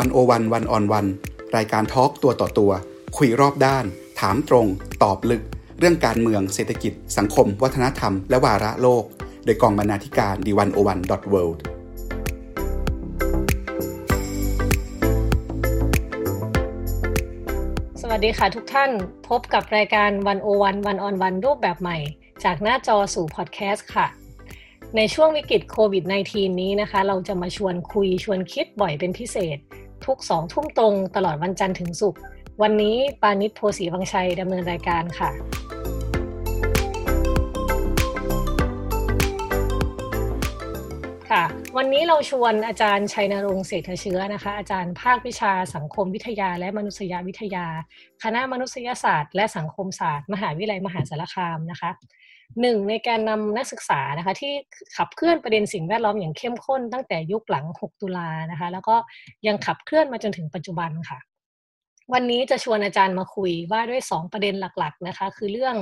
One-O-One One-on-One รายการ talk ตัวต่อตัว คุยรอบด้าน ถามตรง ตอบลึก เรื่องการเมืองเศรษฐกิจ สังคม วัฒนธรรม และวาระโลก โดยกองบรรณาธิการ The One-O-One dot Worldสวัสดีค่ะทุกท่านพบกับรายการ One-O-One One-on-One รูปแบบใหม่ จากหน้าจอสู่พอดแคสต์ค่ะในช่วงวิกฤตโควิด -19 นี้นะคะ เราจะมาชวนคุยชวนคิดบ่อยเป็นพิเศษ ทุกสองทุ่มตรงตลอดวันจันทร์ถึงศุกร์วันนี้ปานิชโพสีวังชัยดำเนินรายการค่ะค่ะ วันนี้เราชวนอาจารย์ชัยนรงค์เศรษฐเชื้อนะคะ อาจารย์ภาควิชาสังคมวิทยาและมนุษยวิทยา คณะมนุษยศาสตร์และสังคมศาสตร์ มหาวิทยาลัยมหาสารคามนะคะ หนึ่งในการนำนักศึกษานะคะที่ขับเคลื่อนประเด็นสิ่งแวดล้อมอย่างเข้มข้นตั้งแต่ยุคหลัง 6 ตุลานะคะ แล้วก็ยังขับเคลื่อนมาจนถึงปัจจุบันค่ะ วันนี้จะชวนอาจารย์มาคุยว่าด้วย 2 ประเด็นหลักๆนะคะ คือเรื่อง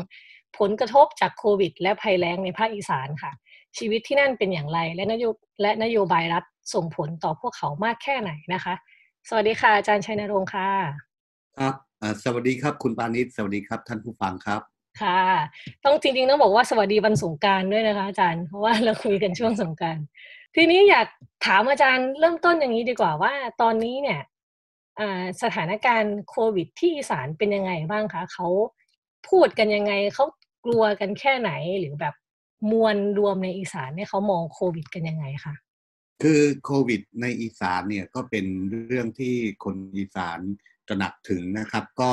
ผลกระทบจากโควิด และภัยแล้งในภาคอีสานค่ะ ชีวิตที่นั่นเป็นอย่างไร และนโยและนโยบายรัฐส่งผลต่อพวกเขามากแค่ไหนนะคะ สวัสดีค่ะอาจารย์ชัยนรงค์ค่ะ ครับสวัสดีครับคุณปานิชสวัสดีครับท่านผู้ฟังครับ ค่ะ ต้องจริงๆต้องบอกว่าสวัสดีวันสงการด้วยนะคะอาจารย์ เพราะว่าเราคุยกันช่วงสงการทีนี้อยากถามอาจารย์เริ่มต้นอย่างนี้ดีกว่าว่าตอนนี้เนี่ยสถานการณ์โควิดที่อีสานเป็นยังไงบ้างคะเขาพูดกันยังไงเขากลัวกันแค่ไหนหรือแบบมวลรวมในอีสานเนี่ยเขามองโควิดกันยังไงคะคือโควิดในอีสานเนี่ยก็เป็นเรื่องที่คนอีสานตระหนักถึงนะครับ ก็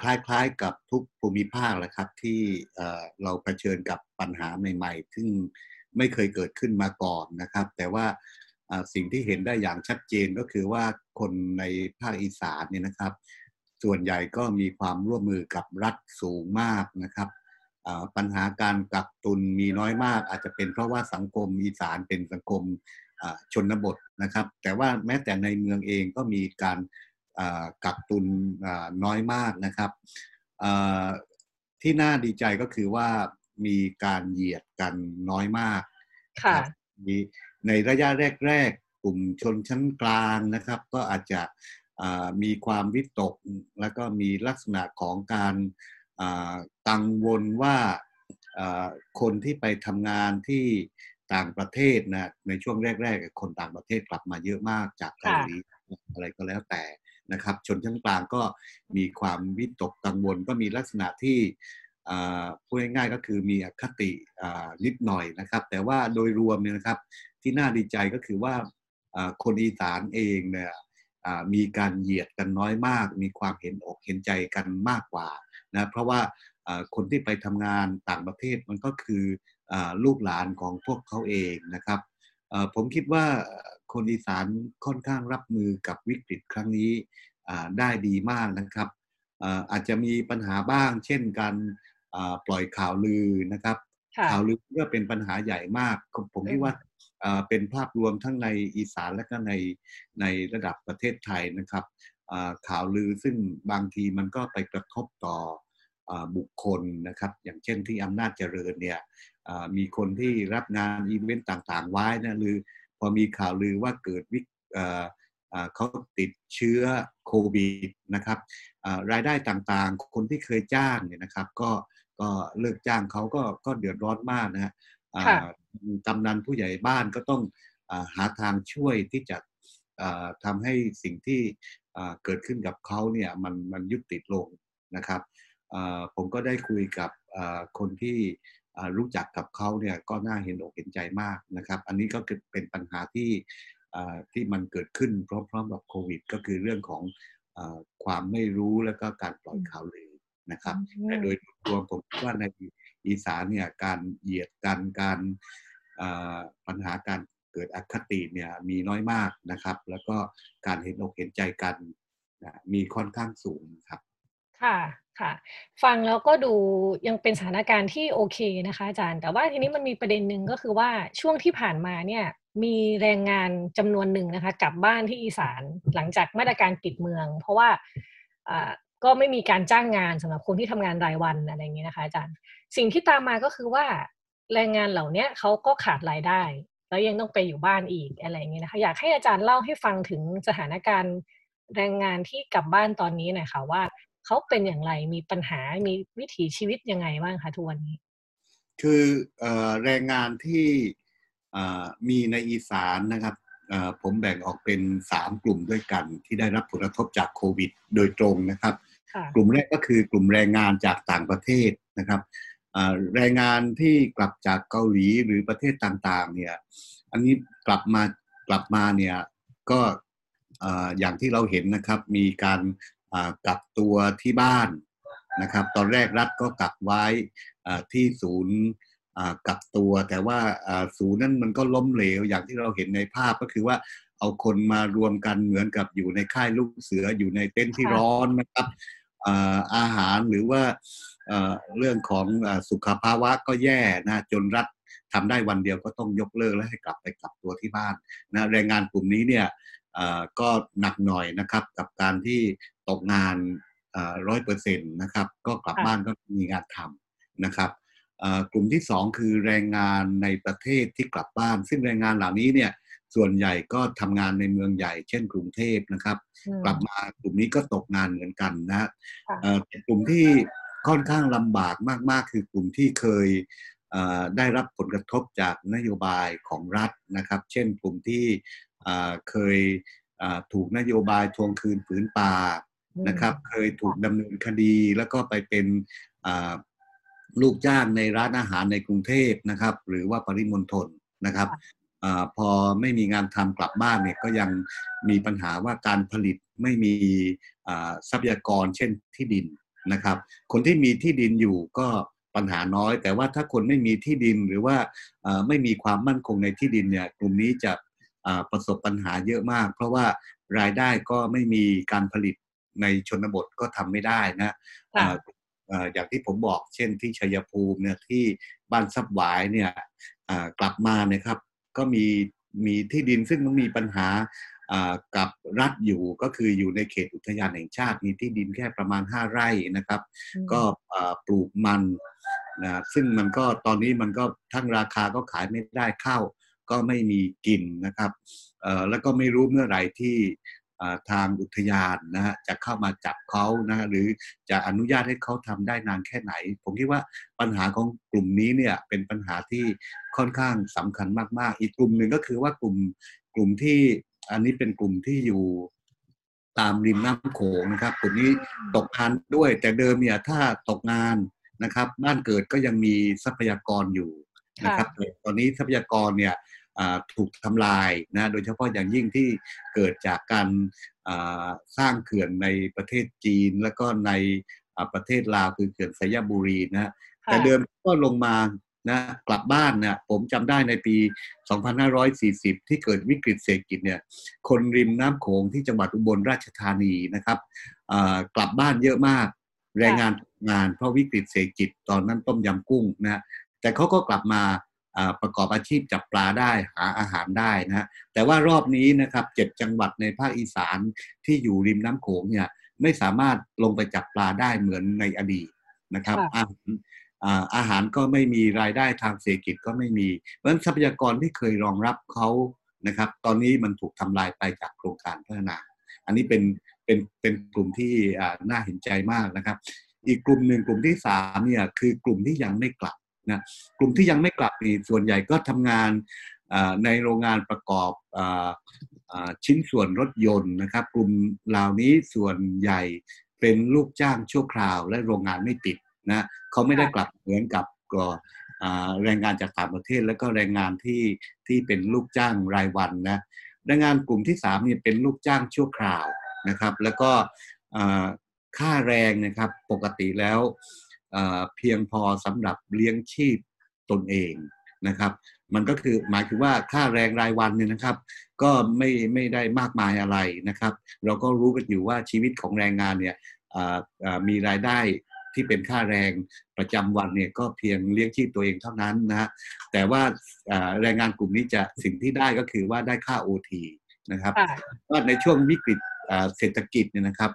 คล้ายๆกับทุกภูมิภาคแหละครับที่เราเผชิญกับปัญหาใหม่ๆ ซึ่งไม่เคยเกิดขึ้นมาก่อนนะครับ แต่ว่าสิ่งที่เห็นได้อย่างชัดเจนก็คือว่าคนในภาคอีสานเนี่ยนะครับ ส่วนใหญ่ก็มีความร่วมมือกับรัฐสูงมากนะครับปัญหาการกักตุนมีน้อยมาก อาจจะเป็นเพราะว่าสังคมอีสานเป็นสังคมชนบทนะครับ แต่ว่าแม้แต่ในเมืองเองก็มีการ กักตุนน้อยมากนะครับที่น่าดีใจก็คือว่ามีการเหยียดกันน้อยมากมีในระยะแรก ๆ กลุ่มชนชั้นกลางนะครับ ก็อาจจะมีความวิตก แล้วก็มีลักษณะของการกังวลว่าคนที่ไปทำงานที่ต่างประเทศนะในช่วงแรก ๆ คนต่างประเทศกลับมาเยอะมากจากเกาหลีอะไรก็แล้วแต่ นะครับชนชั้นกลางก็มีความวิตกกังวลก็มีลักษณะที่พูดง่ายๆก็คือมีอคตินิดหน่อยนะครับ แต่ว่าโดยรวมเนี่ยนะครับที่น่าดีใจก็คือว่าคนอีสานเองเนี่ยมีการเหยียดกันน้อยมาก มีความเห็นอกเห็นใจกันมากกว่านะเพราะว่าคนที่ไปทำงานต่างประเทศมันก็คือลูกหลานของพวกเขาเองนะครับ ผมคิดว่าคนอีสานค่อนข้างรับมือกับวิกฤตครั้งนี้ได้ดีมากนะครับอาจจะมีปัญหาบ้าง เช่นการปล่อยข่าวลือนะครับข่าวลือก็เป็นปัญหาใหญ่มาก ผมคิดว่าเป็นภาพรวมทั้งในอีสานและก็ในในระดับประเทศไทยนะครับข่าวลือซึ่งบางทีมันก็ไปกระทบต่อบุคคลนะครับ อย่างเช่นที่อำนาจเจริญเนี่ย มีคนที่รับงานอีเวนต์ต่างๆ ไว้นะหรือพอมีข่าวลือว่าเกิดวิกเขาติดเชื้อโควิดนะครับรายได้ต่างๆ คนที่เคยจ้างเนี่ยนะครับ ก็ก็เลิกจ้างเขาก็ก็เดือดร้อนมากนะฮะกำนันผู้ใหญ่บ้านก็ต้องหาทางช่วยที่จะทำให้สิ่งที่เกิดขึ้นกับเขาเนี่ยมันมันยุติลงนะครับผมก็ได้คุยกับคนที่ รู้จักกับเขาเนี่ยก็น่าเห็นอกเห็นใจมากนะครับ อันนี้ก็เป็นปัญหาที่ที่มันเกิดขึ้นพร้อมๆกับโควิด ก็คือเรื่องของความไม่รู้แล้วก็การปล่อยข่าวลือนะครับแต่โดยรวมผมว่าในอีสานเนี่ยการเหยียดกันการปัญหาการเกิดอคติเนี่ยมีน้อยมากนะครับ แล้วก็การเห็นอกเห็นใจกันมีค่อนข้างสูงครับ ค่ะค่ะ ฟังแล้วก็ดูยังเป็นสถานการณ์ที่โอเคนะคะอาจารย์ แต่ว่าทีนี้มันมีประเด็นหนึ่งก็คือว่าช่วงที่ผ่านมาเนี่ยมีแรงงานจำนวนหนึ่งนะคะกลับบ้านที่อีสานหลังจากมาตรการปิดเมือง เพราะว่าก็ไม่มีการจ้างงานสำหรับคนที่ทำงานรายวันอะไรอย่างนี้นะคะอาจารย์ สิ่งที่ตามมาก็คือว่าแรงงานเหล่านี้เขาก็ขาดรายได้ แล้วยังต้องไปอยู่บ้านอีกอะไรอย่างเงี้ยนะคะ อยากให้อาจารย์เล่าให้ฟังถึงสถานการณ์แรงงานที่กลับบ้านตอนนี้หน่อยค่ะว่า เขาเป็นอย่างไรมีปัญหามีวิถีชีวิตยังไงบ้างคะทุกวันนี้ คือแรงงานที่มีในอีสานนะครับผมแบ่งออกเป็นสามกลุ่มด้วยกัน ที่ได้รับผลกระทบจากโควิด โดยตรงนะครับ กลุ่มแรกก็คือกลุ่มแรงงานจากต่างประเทศนะครับแรงงานที่กลับจากเกาหลีหรือประเทศต่างๆเนี่ยอันนี้กลับมากลับมาเนี่ยก็อย่างที่เราเห็นนะครับมีการ กักตัวที่บ้านนะครับ ตอนแรกรัฐก็กักไว้ที่ศูนย์กักตัว แต่ว่าศูนย์นั้นมันก็ล้มเหลวอย่างที่เราเห็นในภาพก็คือว่าเอาคนมารวมกันเหมือนกับอยู่ในค่ายลูกเสืออยู่ในเต็นท์ที่ร้อนนะครับอาหารหรือว่าเรื่องของสุขภาวะก็แย่นะจนรัฐทำได้วันเดียวก็ต้องยกเลิกและให้กลับไปกลับตัวที่บ้านนะแรงงานกลุ่มนี้เนี่ยก็หนักหน่อยนะครับกับการที่ ตกงานร้อยเปอร์เซ็นต์นะครับ ก็กลับบ้านก็มีงานทำนะครับกลุ่มที่สองคือแรงงานในประเทศที่กลับบ้าน ซึ่งแรงงานเหล่านี้เนี่ยส่วนใหญ่ก็ทำงานในเมืองใหญ่ เช่นกรุงเทพนะครับ กลับมากลุ่มนี้ก็ตกงานเหมือนกันนะแต่กลุ่มที่ค่อนข้างลำบากมาก ๆ คือกลุ่มที่เคยได้รับผลกระทบจากนโยบายของรัฐนะครับ เช่นกลุ่มที่เคยถูกนโยบายทวงคืนผืนป่า นะครับ เคยถูกดำเนินคดีแล้วก็ไปเป็นลูกจ้างในร้านอาหารในกรุงเทพนะครับ หรือว่าปริมณฑลนะครับอพอไม่มีงานทำกลับบ้านเนี่ยก็ยังมีปัญหาว่าการผลิตไม่มีทรัพยากรเช่นที่ดินนะครับ คนที่มีที่ดินอยู่ก็ปัญหาน้อย แต่ว่าถ้าคนไม่มีที่ดินหรือว่าไม่มีความมั่นคงในที่ดินเนี่ยกลุ่มนี้จะประสบปัญหาเยอะมาก เพราะว่ารายได้ก็ไม่มีการผลิต ในชนบทก็ทำไม่ได้นะอย่างที่ผมบอกเช่นที่ชัยภูมิเนี่ยที่บ้านซับหวายเนี่ยกลับมาเนี่ยครับ ก็มีมีที่ดินซึ่งมันมีปัญหากับรัฐอยู่ก็คืออยู่ในเขตอุทยานแห่งชาติมีที่ดินแค่ประมาณ 5 ไร่นะครับ ก็ปลูกมันนะซึ่งมันก็ตอนนี้มันก็ทั้งราคาก็ขายไม่ได้ข้าวก็ไม่มีกินนะครับแล้วก็ไม่รู้เมื่อไหร่ที่ ทางอุทยานนะฮะจะเข้ามาจับเขานะหรือจะอนุญาตให้เขาทำได้นานแค่ไหน ผมคิดว่าปัญหาของกลุ่มนี้เนี่ยเป็นปัญหาที่ค่อนข้างสำคัญมาก ๆ อีกกลุ่มหนึ่งก็คือว่ากลุ่มกลุ่มที่อันนี้เป็นกลุ่มที่อยู่ตามริมน้ำโขงนะครับกลุ่มนี้ตกงานด้วย แต่เดิมเนี่ยถ้าตกงานนะครับ บ้านเกิดก็ยังมีทรัพยากรอยู่นะครับตอนนี้ทรัพยากรเนี่ย ถูกทำลายนะโดยเฉพาะอย่างยิ่งที่เกิดจากการสร้างเขื่อนในประเทศจีน แล้วก็ในประเทศลาวคือเขื่อนสยบุรีนะแต่เดิมก็ลงมานะกลับบ้านเนี่ยผมจำได้ในปี 2540 ที่เกิดวิกฤตเศรษฐกิจเนี่ยคนริมน้ำโขงที่จังหวัดอุบลราชธานีนะครับกลับบ้านเยอะมากแรงงานงานเพราะวิกฤตเศรษฐกิจตอนนั้นต้มยำกุ้งนะแต่เขาก็กลับมา ประกอบอาชีพจับปลาได้หาอาหารได้นะแต่ว่ารอบนี้นะครับเจ็ดจังหวัดในภาคอีสานที่อยู่ริมน้ำโขงเนี่ยไม่สามารถลงไปจับปลาได้เหมือนในอดีตนะครับอาหารอาหารก็ไม่มีรายได้ทางเศรษฐกิจก็ไม่มีเพราะฉะนั้นทรัพยากรที่เคยรองรับเขานะครับ ตอนนี้มันถูกทำลายไปจากโครงการพัฒนา อันนี้เป็นเป็นเป็นกลุ่มที่น่าเห็นใจมากนะครับ อีกกลุ่มหนึ่งกลุ่มที่สามเนี่ยคือกลุ่มที่ยังไม่กลับ นะกลุ่มที่ยังไม่กลับนี่ส่วนใหญ่ก็ทำงานในโรงงานประกอบชิ้นส่วนรถยนต์นะครับ กลุ่มเหล่านี้ส่วนใหญ่เป็นลูกจ้างชั่วคราว และโรงงานไม่ติดนะเขาไม่ได้กลับเหมือนกับก็แรงงานจากต่างประเทศ แล้วก็แรงงานที่ที่เป็นลูกจ้างรายวันนะแรงงานกลุ่มที่3เนี่ยเป็นลูกจ้างชั่วคราวนะครับ แล้วก็ค่าแรงนะครับปกติแล้ว เพียงพอสำหรับเลี้ยงชีพตนเองนะครับ มันก็คือหมายคือว่าค่าแรงรายวันเนี่ยนะครับ ก็ไม่ไม่ได้มากมายอะไรนะครับ เราก็รู้กันอยู่ว่าชีวิตของแรงงานเนี่ยมีรายได้ที่เป็นค่าแรงประจำวันเนี่ยก็เพียงเลี้ยงชีพตัวเองเท่านั้นนะแต่ว่าแรงงานกลุ่มนี้จะสิ่งที่ได้ก็คือว่าได้ค่า OT นะครับว่าในช่วงวิกฤตเศรษฐกิจเนี่ยนะครับ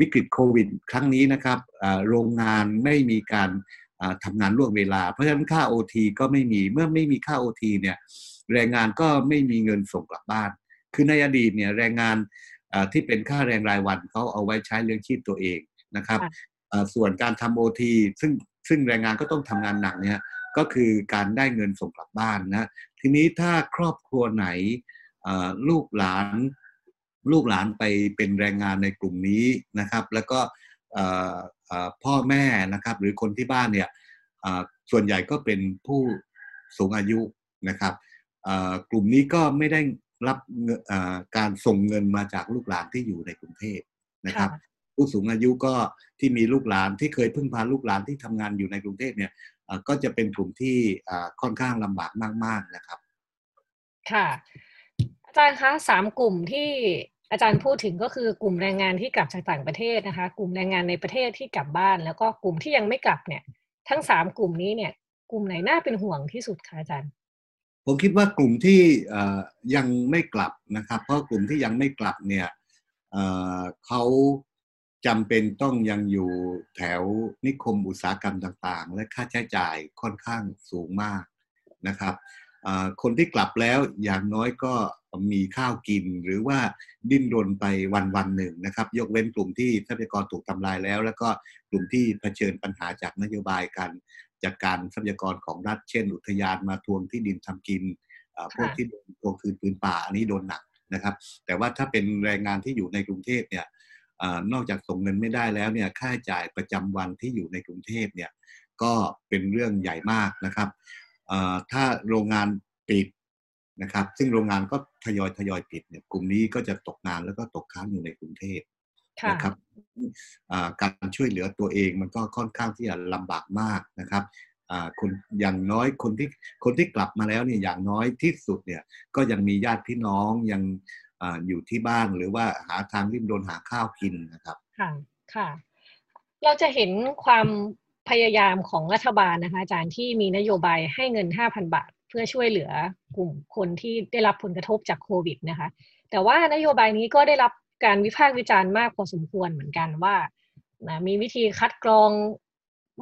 วิกฤตโควิด ครั้งนี้นะครับโรงงานไม่มีการทำงานล่วงเวลา เพราะฉะนั้นค่า OT ก็ไม่มีเมื่อไม่มีค่า OT เนี่ยแรงงานก็ไม่มีเงินส่งกลับบ้าน คือในอดีตเนี่ยแรงงานที่เป็นค่าแรงรายวันเขาเอาไว้ใช้เลี้ยงชีพตัวเองนะครับส่วนการทำโอทีซึ่งซึ่งแรงงานก็ต้องทำงานหนักเนี่ยก็คือการได้เงินส่งกลับบ้านนะทีนี้ถ้าครอบครัวไหนลูกหลาน ลูกหลานไปเป็นแรงงานในกลุ่มนี้นะครับ แล้วก็พ่อแม่นะครับ หรือคนที่บ้านเนี่ยส่วนใหญ่ก็เป็นผู้สูงอายุนะครับกลุ่มนี้ก็ไม่ได้รับการส่งเงินมาจากลูกหลานที่อยู่ในกรุงเทพนะครับ ผู้สูงอายุก็ที่มีลูกหลานที่เคยพึ่งพาลูกหลานที่ทำงานอยู่ในกรุงเทพเนี่ยก็จะเป็นกลุ่มที่ค่อนข้างลำบากมาก ๆนะครับ ค่ะ อาจารย์คะสามกลุ่มที่อาจารย์พูดถึงก็คือกลุ่มแรงงานที่กลับจากต่างประเทศนะคะ กลุ่มแรงงานในประเทศที่กลับบ้าน แล้วก็กลุ่มที่ยังไม่กลับเนี่ย ทั้งสามกลุ่มนี้เนี่ย กลุ่มไหนน่าเป็นห่วงที่สุดคะอาจารย์ ผมคิดว่ากลุ่มที่ยังไม่กลับนะครับ เพราะกลุ่มที่ยังไม่กลับเนี่ยเขาจำเป็นต้องยังอยู่แถวนิคมอุตสาหกรรมต่างๆ และค่าใช้จ่ายค่อนข้างสูงมากนะครับคนที่กลับแล้วอย่างน้อยก็ มีข้าวกินหรือว่าดิ้นรนไปวันวันหนึ่งนะครับ ยกเว้นกลุ่มที่ทรัพยากรถูกทำลายแล้ว แล้วก็กลุ่มที่เผชิญปัญหาจากนโยบายการจากการทรัพยากรของรัฐเช่น อุทยานมาทวงที่ดินทำกินพวกที่ทวงคืนพื้นป่าอันนี้โดนหนักนะครับ แต่ว่าถ้าเป็นแรงงานที่อยู่ในกรุงเทพเนี่ยนอกจากส่งเงินไม่ได้แล้วเนี่ยค่าใช้จ่ายประจำวันที่อยู่ในกรุงเทพเนี่ยก็เป็นเรื่องใหญ่มากนะครับถ้าโรงงานปิด นะครับ ซึ่งโรงงานก็ทยอยทยอยปิดเนี่ยกลุ่มนี้ก็จะตกงานแล้วก็ตกค้างอยู่ในกรุงเทพนะครับการช่วยเหลือตัวเองมันก็ค่อนข้างที่จะลำบากมากนะครับคนอย่างน้อยคนที่คนที่กลับมาแล้วเนี่ยอย่างน้อยที่สุดเนี่ยก็ยังมีญาติพี่น้องยังออยู่ที่บ้านหรือว่าหาทางริมรนหาข้าวกินนะครับค่ะค่ะ เราจะเห็นความพยายามของรัฐบาลนะคะอาจารย์ที่มีนโยบายให้เงิน 5,000 บาท เพื่อช่วยเหลือกลุ่มคนที่ได้รับผลกระทบจากโควิดนะคะ แต่ว่านโยบายนี้ก็ได้รับการวิพากษ์วิจารณ์มากพอสมควรเหมือนกันว่านะมีวิธีคัดกรอง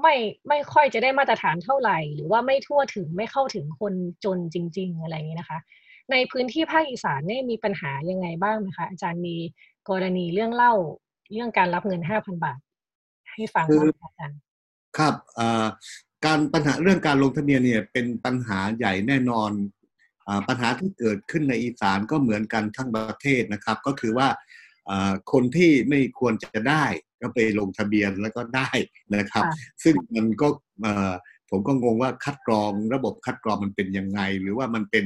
ไม่ไม่ค่อยจะได้มาตรฐานเท่าไหร่ หรือว่าไม่ทั่วถึงไม่เข้าถึงคนจนจริง ๆ อะไรอย่างนี้นะคะ ในพื้นที่ภาคอีสานเนี่ยมีปัญหายังไงบ้างไหมคะ อาจารย์มีกรณีเรื่องเล่าเรื่องการรับเงินห้าพันบาท ให้ฟังบ้างอาจารย์ครับ การปัญหาเรื่องการลงทะเบียนเนี่ยเป็นปัญหาใหญ่แน่นอนปัญหาที่เกิดขึ้นในอีสานก็เหมือนกันทั้งประเทศนะครับ ก็คือว่าคนที่ไม่ควรจะได้ก็ไปลงทะเบียนแล้วก็ได้นะครับ ซึ่งมันก็ผมก็งงว่าคัดกรองระบบคัดกรองมันเป็นยังไง หรือว่ามันเป็น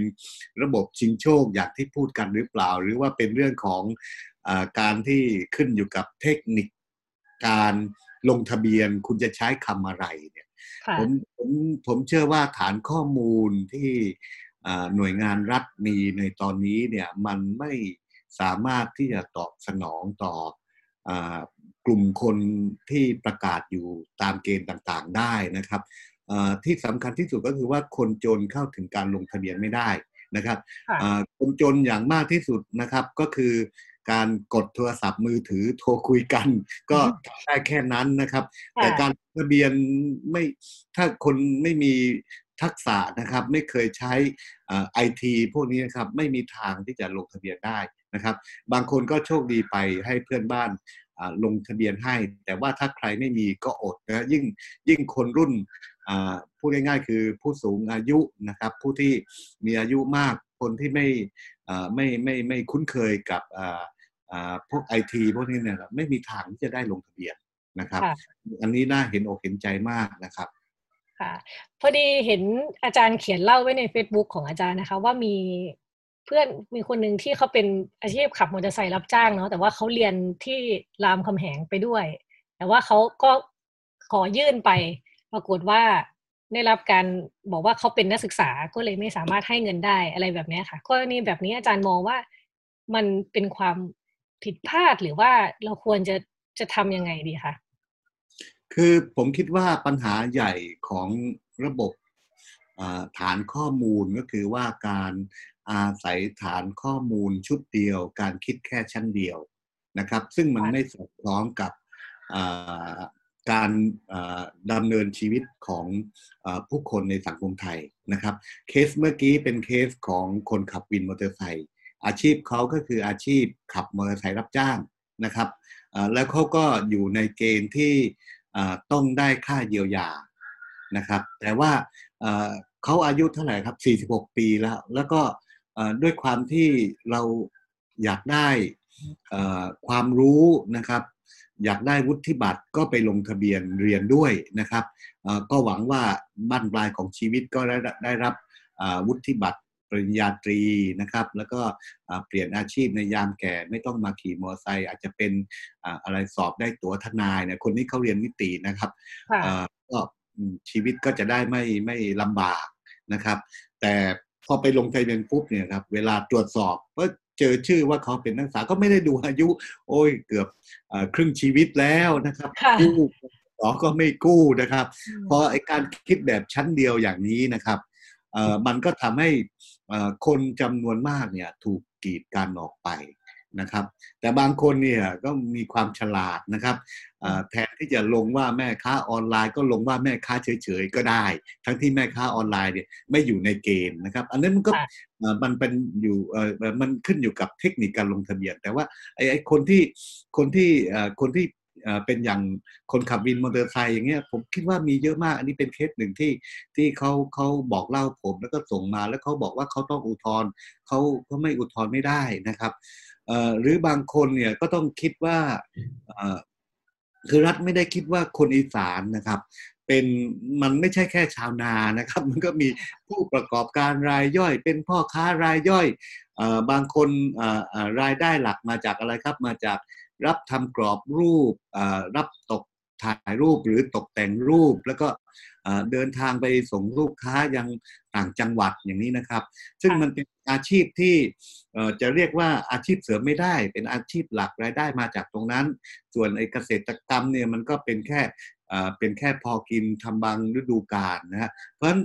ระบบชิงโชคอย่างที่พูดกันหรือเปล่า หรือว่าเป็นเรื่องของอการที่ขึ้นอยู่กับเทคนิคการลงทะเบียนคุณจะใช้คำอะไรเนี่ย ผมผมผมเชื่อว่าฐานข้อมูลที่หน่วยงานรัฐมีในตอนนี้เนี่ยมันไม่สามารถที่จะตอบสนองต่อกลุ่มคนที่ประกาศอยู่ตามเกณฑ์ต่างๆได้นะครับที่สำคัญที่สุดก็คือว่าคนจนเข้าถึงการลงทะเบียนไม่ได้นะครับคนจนอย่างมากที่สุดนะครับก็คือ การกดโทรศัพท์มือถือโทรคุยกัน ก็ได้แค่นั้นนะครับ แต่การทะเบียนไม่ถ้าคนไม่มีทักษะนะครับไม่เคยใช้ไอทีพวกนี้นะครับไม่มีทางที่จะลงทะเบียนได้นะครับ บางคนก็โชคดีไปให้เพื่อนบ้านลงทะเบียนให้ แต่ว่าถ้าใครไม่มีก็อดนะยิ่งยิ่งคนรุ่นพูดง่ายๆ คือผู้สูงอายุนะครับ ผู้ที่มีอายุมากคนที่ไม่ ไม่ไม่ไม่คุ้นเคยกับพวกไอทีพวกนี้เนี่ยไม่มีทางที่จะได้ลงทะเบียนนะครับ อันนี้น่าเห็นอกเห็นใจมากนะครับค่ะพอดีเห็นอาจารย์เขียนเล่าไว้ใน Facebook ของอาจารย์นะคะ ว่ามีเพื่อนมีคนหนึ่งที่เขาเป็นอาชีพขับมอเตอร์ไซค์รับจ้างเนาะแต่ว่าเขาเรียนที่รามคำแหงไปด้วย แต่ว่าเขาก็ขอยื่นไป ปรากฏว่า ได้รับการบอกว่าเขาเป็นนักศึกษาก็เลยไม่สามารถให้เงินได้อะไรแบบนี้ค่ะกรณีแบบนี้อาจารย์มองว่ามันเป็นความผิดพลาดหรือว่าเราควรจะจะทำยังไงดีคะคือผมคิดว่าปัญหาใหญ่ของระบบฐานข้อมูลก็คือว่าการอาศัยฐานข้อมูลชุดเดียว การคิดแค่ชั้นเดียวนะครับ ซึ่งมันไม่สอดคล้องกับ การดำเนินชีวิตของอผู้คนในสังคมไทยนะครับ เคสเมื่อกี้เป็นเคสของคนขับวินมอเตอร์ไซค์อาชีพเขาก็คืออาชีพขับมอเตอร์ไซค์รับจ้างนะครับแล้วเขาก็อยู่ในเกณฑ์ที่ต้องได้ค่าเยียวยานะครับ แต่ว่าเขาอายุเท่าไหร่ครับ 46 ปีแล้ว แล้วก็ด้วยความที่เราอยากได้ความรู้นะครับ อยากได้วุฒิบัตรก็ไปลงทะเบียนเรียนด้วยนะครับก็หวังว่าบ้านปลายของชีวิตก็ได้ได้รับวุฒิบัตรปริญญาตรีนะครับ แล้วก็เปลี่ยนอาชีพในยามแก่ไม่ต้องมาขี่มอเตอร์ไซค์อาจจะเป็นอะไรสอบได้ตั๋วทนายเนี่ยคนนี้เขาเรียนนิตินะครับก็ชีวิตก็จะได้ไม่ไม่ลำบากนะครับ แต่พอไปลงทะเบียนปุ๊บเนี่ยครับเวลาตรวจสอบก็เจอชื่อว่าเขาเป็นนักศึกษาก็ไม่ได้ดูอายุ โอ้ยเกือบครึ่งชีวิตแล้วนะครับกู้ต่อก็ไม่กู้นะครับ เพราะไอการคิดแบบชั้นเดียวอย่างนี้นะครับมันก็ทำให้คนจำนวนมากเนี่ยถูกกีดกันออกไป นะครับ แต่บางคนเนี่ยก็มีความฉลาดนะครับแทนที่จะลงว่าแม่ค้าออนไลน์ ก็ลงว่าแม่ค้าเฉยๆก็ได้ ทั้งที่แม่ค้าออนไลน์เนี่ยไม่อยู่ในเกณฑ์นะครับ อันนั้นมันก็มันเป็นอยู่มันขึ้นอยู่กับเทคนิคการลงทะเบียน แต่ว่าไอ้คนที่คนที่คนที่เป็นอย่างคนขับวินมอเตอร์ไซค์อย่างเงี้ยผมคิดว่ามีเยอะมาก อันนี้เป็นเคสหนึ่งที่ที่เขาเขาบอกเล่าผมแล้วก็ส่งมาแล้วเขาบอกว่าเขาต้องอุทธรณ์เขาเขาไม่อุทธรณ์ไม่ได้นะครับ หรือบางคนเนี่ยก็ต้องคิดว่าคือรัฐไม่ได้คิดว่าคนอีสานนะครับ เป็นมันไม่ใช่แค่ชาวนานะครับ มันก็มีผู้ประกอบการรายย่อย เป็นพ่อค้ารายย่อยบางคนรายได้หลักมาจากอะไรครับ มาจากรับทำกรอบรูปรับตก ถ่ายรูปหรือตกแต่งรูป แล้วก็เดินทางไปส่งลูกค้ายังต่างจังหวัดอย่างนี้นะครับ ซึ่งมันเป็นอาชีพที่จะเรียกว่าอาชีพเสริมไม่ได้ เป็นอาชีพหลักรายได้มาจากตรงนั้น ส่วนไอ้เกษตรกรรมเนี่ยมันก็เป็นแค่เป็นแค่พอกินทำบางฤดูกาลนะฮะเพราะฉะนั้น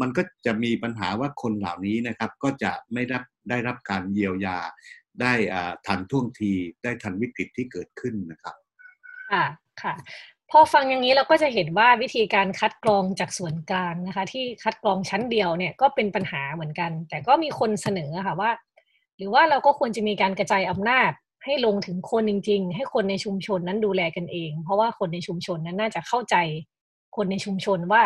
มันก็จะมีปัญหาว่าคนเหล่านี้นะครับก็จะไม่ได้ได้รับการเยียวยาได้ทันท่วงทีได้ทันวิกฤตที่เกิดขึ้นนะครับค่ะค่ะพอฟังอย่างนี้เราก็จะเห็นว่าวิธีการคัดกรองจากส่วนกลางนะคะ ที่คัดกรองชั้นเดียวเนี่ยก็เป็นปัญหาเหมือนกัน แต่ก็มีคนเสนอค่ะว่า หรือว่าเราก็ควรจะมีการกระจายอำนาจให้ลงถึงคนจริง ๆ ให้คนในชุมชนนั้นดูแลกันเอง เพราะว่าคนในชุมชนนั้นน่าจะเข้าใจ คนในชุมชนว่า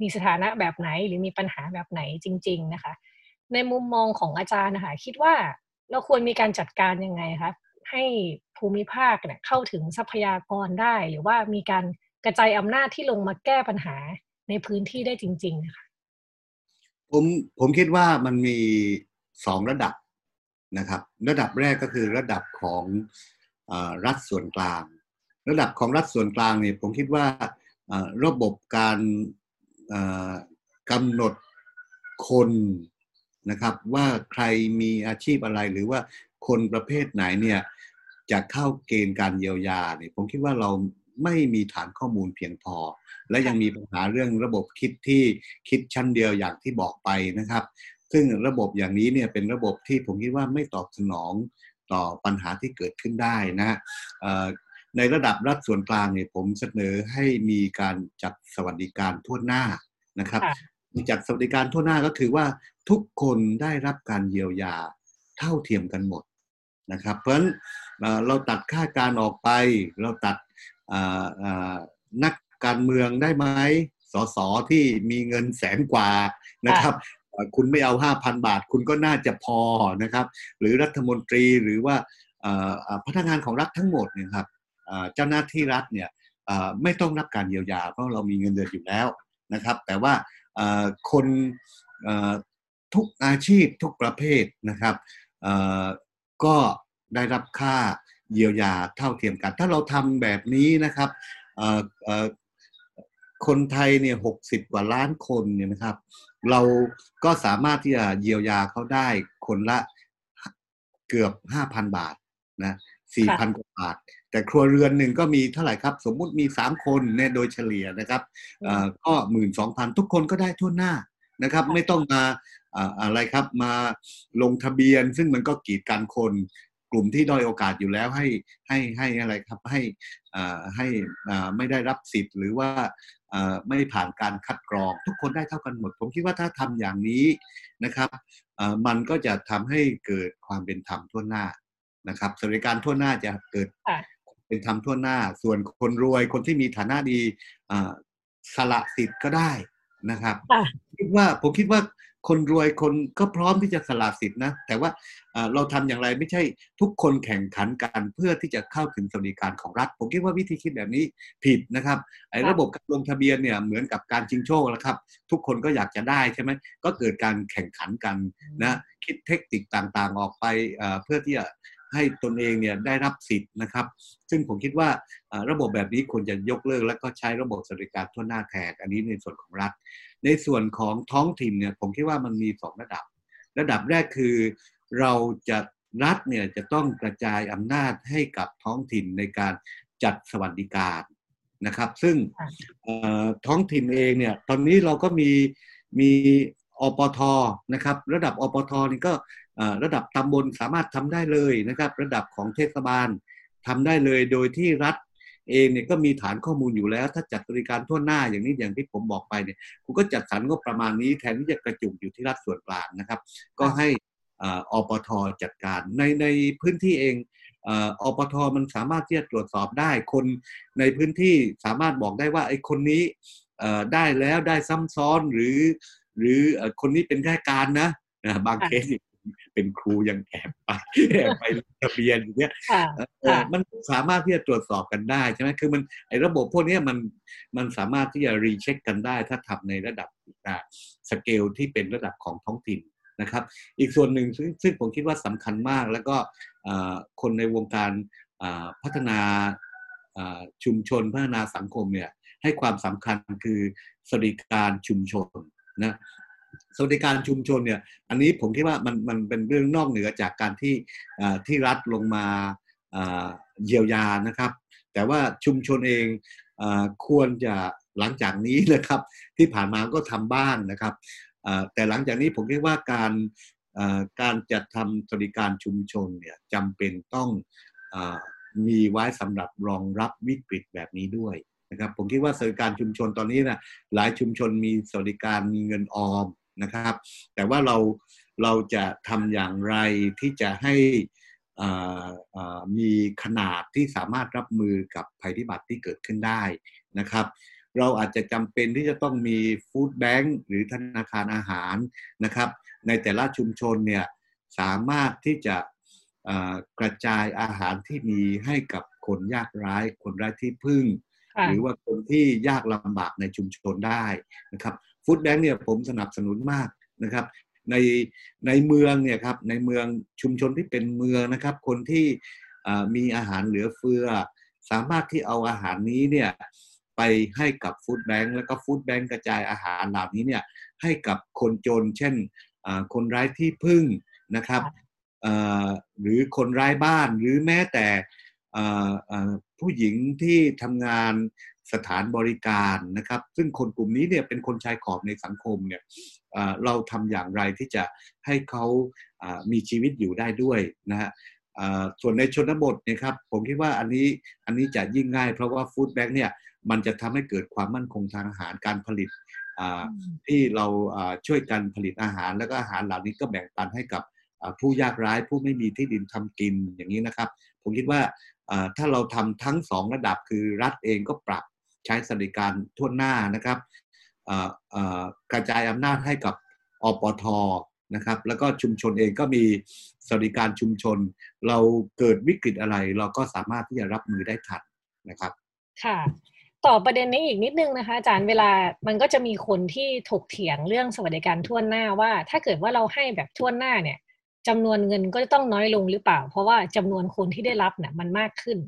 มีสถานะแบบไหนหรือมีปัญหาแบบไหนจริง ๆ นะคะ ในมุมมองของอาจารย์นะคะคิดว่าเราควรมีการจัดการยังไงคะ ให้ภูมิภาคเนี่ยเข้าถึงทรัพยากรได้ หรือว่ามีการกระจายอำนาจที่ลงมาแก้ปัญหาในพื้นที่ได้จริงๆนะคะผมผมคิดว่ามันมีสองระดับนะครับ ระดับแรกก็คือระดับของอรัฐส่วนกลาง ระดับของรัฐส่วนกลางเนี่ยผมคิดว่าระบบการกำหนดคนนะครับว่าใครมีอาชีพอะไรหรือว่า คนประเภทไหนเนี่ยจะเข้าเกณฑ์การเยียวยาเนี่ยผมคิดว่าเราไม่มีฐานข้อมูลเพียงพอ และยังมีปัญหาเรื่องระบบคิดที่คิดชั้นเดียวอย่างที่บอกไปนะครับ ซึ่งระบบอย่างนี้เนี่ยเป็นระบบที่ผมคิดว่าไม่ตอบสนองต่อปัญหาที่เกิดขึ้นได้นะในระดับรัฐส่วนกลางเนี่ยผมเสนอให้มีการจัดสวัสดิการทั่วหน้านะครับจัดสวัสดิการทั่วหน้าก็คือว่าทุกคนได้รับการเยียวยาเท่าเทียมกันหมด นะครับ เพราะฉะนั้นเราตัดค่าการออกไป เราตัดนักการเมืองได้ไหมสสที่มีเงินแสนกว่านะครับคุณไม่เอาห้าพันบาท คุณก็น่าจะพอนะครับ หรือรัฐมนตรีหรือว่าพนักงานของรัฐทั้งหมดเนี่ยครับเจ้าหน้าที่รัฐเนี่ยไม่ต้องรับการเยียวยา เพราะเรามีเงินเดือนอยู่แล้วนะครับ แต่ว่าคนทุกอาชีพทุกประเภทนะครับ ก็ได้รับค่าเยียวยาเท่าเทียมกัน ถ้าเราทำแบบนี้นะครับคนไทยเนี่ยหกสิบกว่าล้านคนเนี่ยนะครับ เราก็สามารถที่จะเยียวยาเขาได้คนละเกือบห้าพันบาทนะสี่พันกว่าบาท แต่ครัวเรือนหนึ่งก็มีเท่าไหร่ครับ สมมุติมีสามคนเนี่ยโดยเฉลี่ยนะครับก็หมื่นสองพันทุกคนก็ได้ทั่วหน้านะครับ ไม่ต้องมา อะไรครับมาลงทะเบียน ซึ่งมันก็กีดการคนกลุ่มที่ด้อยโอกาสอยู่แล้วให้ให้ให้อะไรครับให้อ่าให้อ่าไม่ได้รับสิทธิ์ หรือว่าอ่าไม่ผ่านการคัดกรอง ทุกคนได้เท่ากันหมด ผมคิดว่าถ้าทำอย่างนี้นะครับอ่ามันก็จะทำให้เกิดความเป็นธรรมทั่วหน้านะครับสวัสดิการทั่วหน้าจะเกิดค่ะเป็นธรรมทั่วหน้า ส่วนคนรวยคนที่มีฐานะดีอ่าสละสิทธิ์ก็ได้นะครับค่ะคิดว่าผมคิดว่า คนรวยคนก็พร้อมที่จะสละสิทธิ์นะ แต่ว่าเอ่อเราทำอย่างไรไม่ใช่ทุกคนแข่งขันกันเพื่อที่จะเข้าถึงสวัสดิการของรัฐ ผมคิดว่าวิธีคิดแบบนี้ผิดนะครับไอ้ค่ะระบบการลงทะเบียนเนี่ยเหมือนกับการชิงโชคแล้วครับ ทุกคนก็อยากจะได้ใช่ไหมก็เกิดการแข่งขันกันนะคิดเทคนิคต่างๆออกไปเอ่อเพื่อที่จะ ให้ตนเองเนี่ยได้รับสิทธิ์นะครับ ซึ่งผมคิดว่าเอ่อระบบแบบนี้ควรจะยกเลิก แล้วก็ใช้ระบบสวัสดิการทั่วหน้าแทนอันนี้ในส่วนของรัฐ ในส่วนของท้องถิ่นเนี่ยผมคิดว่ามันมีสองระดับ ระดับแรกคือเราจะรัฐเนี่ยจะต้องกระจายอำนาจให้กับท้องถิ่นในการจัดสวัสดิการนะครับ ซึ่งค่ะเอ่อท้องถิ่นเองเนี่ยตอนนี้เราก็มีมีอปทนะครับ ระดับอปทนี่ก็เอ่อ ระดับตำบลสามารถทำได้เลยนะครับ ระดับของเทศบาลทำได้เลยโดยที่รัฐเองเนี่ยก็มีฐานข้อมูลอยู่แล้ว ถ้าจัดบริการทั่วหน้าอย่างนี้อย่างที่ผมบอกไปเนี่ยคุณก็จัดสรรงบประมาณนี้แทนที่จะกระจุกอยู่ที่รัฐส่วนกลางนะครับ ก็ให้ออปทจัดการในในพื้นที่เองเอ่ออปทมันสามารถที่จะตรวจสอบได้คนในพื้นที่สามารถบอกได้ว่าไอ้คนนี้ได้แล้วได้ซ้ำซ้อนหรือ หรือคนนี้เป็นแค่การนะบางเคส เป็นครูยังแอบไปแอบไปลงทะเบียนอย่างเงี้ยค่ะเอ่อค่ะมันสามารถที่จะตรวจสอบกันได้ใช่ไหมคือมันไอ้ระบบพวกเนี้ยมันมันสามารถที่จะรีเช็คกันได้ ถ้าทำในระดับอ่าสเกลที่เป็นระดับของท้องถิ่นนะครับ อีกส่วนหนึ่งซึ่งซึ่งผมคิดว่าสำคัญมาก แล้วก็อ่าคนในวงการอ่าพัฒนาอ่าชุมชนพัฒนาสังคมเนี่ยให้ความสำคัญคือสวัสดิการชุมชนนะ สวัสดิการชุมชนเนี่ยอันนี้ผมคิดว่ามันมันเป็นเรื่องนอกเหนือจากการที่อ่าที่รัฐลงมาอ่าเยียวยานะครับ แต่ว่าชุมชนเองอาควรจะหลังจากนี้นะครับ ที่ผ่านมาก็ทำบ้างนะครับอ่าแต่หลังจากนี้ผมคิดว่าการอ่าการจัดทำสวัสดิการชุมชนเนี่ยจำเป็นต้องอามีไว้สำหรับรองรับวิกฤตแบบนี้ด้วยนะครับผมคิดว่าสวัสดิการชุมชนตอนนี้นะหลายชุมชนมีสวัสดิการมีเงินออม นะครับ แต่ว่าเราเราจะทำอย่างไรที่จะให้อ่าอ่ามีขนาดที่สามารถรับมือกับภัยพิบัติที่เกิดขึ้นได้นะครับ เราอาจจะจำเป็นที่จะต้องมีฟู้ดแบงค์หรือธนาคารอาหารนะครับ ในแต่ละชุมชนเนี่ยสามารถที่จะอ่ากระจายอาหารที่มีให้กับคนยากไร้คนไร้ที่พึ่งค่ะหรือว่าคนที่ยากลำบากในชุมชนได้นะครับ ฟู้ดแบงค์เนี่ยผมสนับสนุนมากนะครับ ในในเมืองเนี่ยครับในเมืองชุมชนที่เป็นเมืองนะครับ คนที่มีอาหารเหลือเฟือ สามารถที่เอาอาหารนี้เนี่ยไปให้กับฟู้ดแบงค์แล้วก็ฟู้ดแบงค์กระจายอาหารเหล่านี้เนี่ยให้กับคนจน เช่นคนไร้ที่พึ่งนะครับหรือคนไร้บ้านหรือแม้แต่ผู้หญิงที่ทำงาน สถานบริการนะครับ ซึ่งคนกลุ่มนี้เนี่ยเป็นคนชายขอบในสังคมเนี่ยอ่าเราทำอย่างไรที่จะให้เขาอ่ามีชีวิตอยู่ได้ด้วยนะฮะอ่าส่วนในชนบทเนี่ยครับผมคิดว่าอันนี้อันนี้จะยิ่งง่าย เพราะว่าฟู้ดแบงค์เนี่ยมันจะทำให้เกิดความมั่นคงทางอาหารการผลิตอ่าที่เราอ่าช่วยกันผลิตอาหาร แล้วก็อาหารเหล่านี้ก็แบ่งปันให้กับอ่าผู้ยากไร้ผู้ไม่มีที่ดินทำกินอย่างนี้นะครับ ผมคิดว่าอ่าถ้าเราทำทั้งสองระดับคือรัฐเองก็ปรับ ใช้สวัสดิการทั่วหน้านะครับกระจายอำนาจให้กับอปทนะครับ แล้วก็ชุมชนเองก็มีสวัสดิการชุมชน เราเกิดวิกฤตอะไร เราก็สามารถที่จะรับมือได้ทันนะครับ ค่ะ ต่อประเด็นนี้อีกนิดนึงนะคะ อาจารย์เวลามันก็จะมีคนที่ถกเถียงเรื่องสวัสดิการทั่วหน้าว่า ถ้าเกิดว่าเราให้แบบทั่วหน้าเนี่ยจำนวนเงินก็จะต้องน้อยลงหรือเปล่า เพราะว่าจำนวนคนที่ได้รับเนี่ยมันมากขึ้น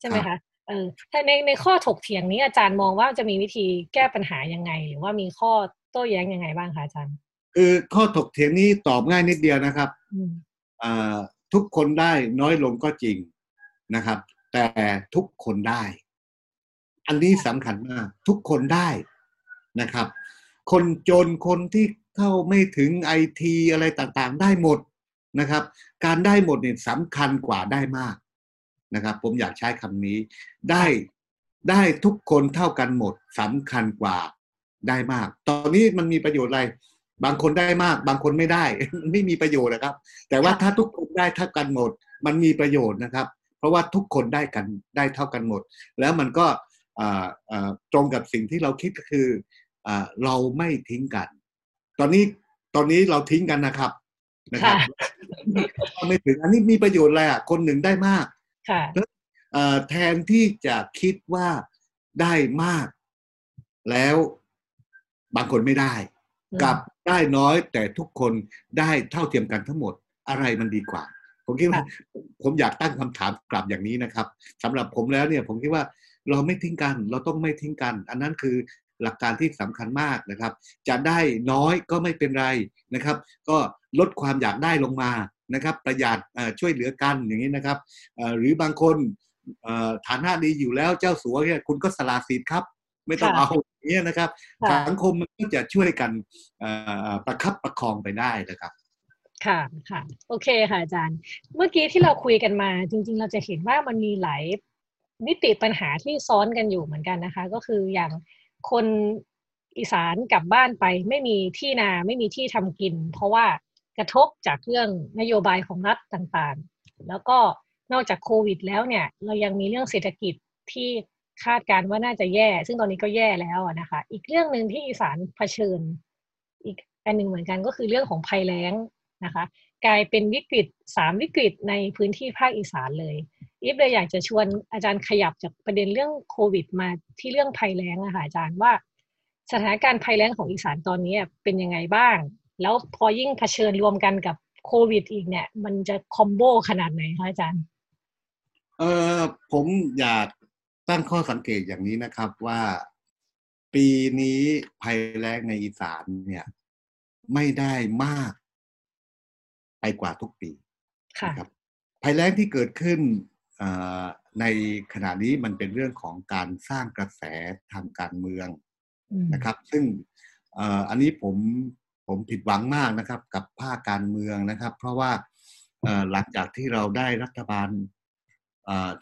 ใช่ไหมคะ เออถ้าในในข้อถกเถียงนี้อาจารย์มองว่าจะมีวิธีแก้ปัญหายังไง หรือว่ามีข้อโต้แย้งยังไงบ้างคะอาจารย์ คือข้อถกเถียงนี้ตอบง่ายนิดเดียวนะครับอืมอ่าทุกคนได้น้อยลงก็จริงนะครับ แต่ทุกคนได้ อันนี้สำคัญมาก ทุกคนได้นะครับ คนจนคนที่เข้าไม่ถึงไอทีอะไรต่างๆ ได้หมดนะครับ การได้หมดเนี่ยสำคัญกว่าได้มาก นะครับ ผมอยากใช้คำนี้ ได้ได้ทุกคนเท่ากันหมดสำคัญกว่าได้มาก ตอนนี้มันมีประโยชน์อะไร บางคนได้มาก บางคนไม่ได้ ไม่มีประโยชน์นะครับ แต่ว่าถ้าทุกคนได้เท่ากันหมด มันมีประโยชน์นะครับ เพราะว่าทุกคนได้กันได้เท่ากันหมด แล้วมันก็ตรงกับสิ่งที่เราคิดก็คือเราไม่ทิ้งกัน ตอนนี้ตอนนี้เราทิ้งกันนะครับนะครับไม่ถึงอันนี้มีประโยชน์อะไรอะคนหนึ่งได้มาก แทนที่จะคิดว่าได้มาก แล้วบางคนไม่ได้ กับได้น้อยแต่ทุกคนได้เท่าเทียมกันทั้งหมดอะไรมันดีกว่า ผมคิดว่าผมอยากตั้งคำถามกลับอย่างนี้นะครับสำหรับผมแล้วเนี่ยผมคิดว่าเราไม่ทิ้งกัน เราต้องไม่ทิ้งกัน อันนั้นคือหลักการที่สำคัญมากนะครับ จะได้น้อยก็ไม่เป็นไรนะครับ ก็ลดความอยากได้ลงมา นะครับประหยัดช่วยเหลือกันอย่างนี้นะครับหรือบางคนฐานะดีอยู่แล้วเจ้าสัวเนี่ยคุณก็สละสิทธิ์ครับ ไม่ต้องเอาอย่างนี้นะครับสังคมมันก็จะช่วยกันประคับประคองไปได้นะครับค่ะค่ะโอเคค่ะอาจารย์ เมื่อกี้ที่เราคุยกันมา จริง ๆ เราจะเห็นว่ามันมีหลายนิติปัญหาที่ซ้อนกันอยู่เหมือนกันนะคะ ก็คืออย่างคนอีสานกลับบ้านไปไม่มีที่นาไม่มีที่ทำกิน เพราะว่า กระทบจากเรื่องนโยบายของรัฐต่างๆ แล้วก็นอกจากโควิดแล้วเนี่ย เรายังมีเรื่องเศรษฐกิจที่คาดการว่าน่าจะแย่ ซึ่งตอนนี้ก็แย่แล้วนะคะ อีกเรื่องหนึ่งที่อีสานเผชิญ อีกอันหนึ่งเหมือนกันก็คือเรื่องของภัยแล้งนะคะ กลายเป็นวิกฤตสามวิกฤตในพื้นที่ภาคอีสานเลยอีฟเลยอยากจะชวนอาจารย์ขยับจากประเด็นเรื่องโควิด มาที่เรื่องภัยแล้งอะค่ะอาจารย์ว่า สถานการณ์ภัยแล้งของอีสานตอนนี้เป็นยังไงบ้าง แล้วพอยิ่งเผชิญรวมกันกับโควิด อีกเนี่ย มันจะคอมโบขนาดไหนคะอาจารย์เออผมอยากตั้งข้อสังเกตอย่างนี้นะครับว่าปีนี้ภัยแล้งในอีสานเนี่ย ไม่ได้มากไปกว่าทุกปีครับภัยแล้งที่เกิดขึ้นในขณะนี้มันเป็นเรื่องของการสร้างกระแสทางการเมืองนะครับ ซึ่งอันนี้ผม ผมผิดหวังมากนะครับกับภาคการเมืองนะครับ เพราะว่าหลังจากที่เราได้รัฐบาล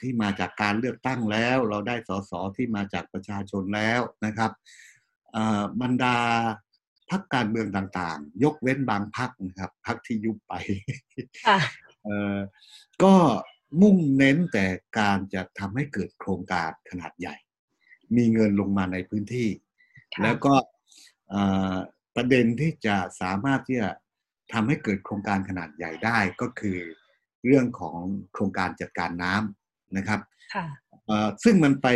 ที่มาจากการเลือกตั้งแล้ว เราได้สสที่มาจากประชาชนแล้วนะครับบรรดาพักการเมืองต่างๆ ยกเว้นบางพักนะครับพักที่ยุบไปก็มุ่งเน้นแต่การจะทำให้เกิดโครงการขนาดใหญ่ มีเงินลงมาในพื้นที่ แล้วก็ ประเด็นที่จะสามารถที่จะทำให้เกิดโครงการขนาดใหญ่ได้ก็คือเรื่องของโครงการจัดการน้ำนะครับซึ่งมันไป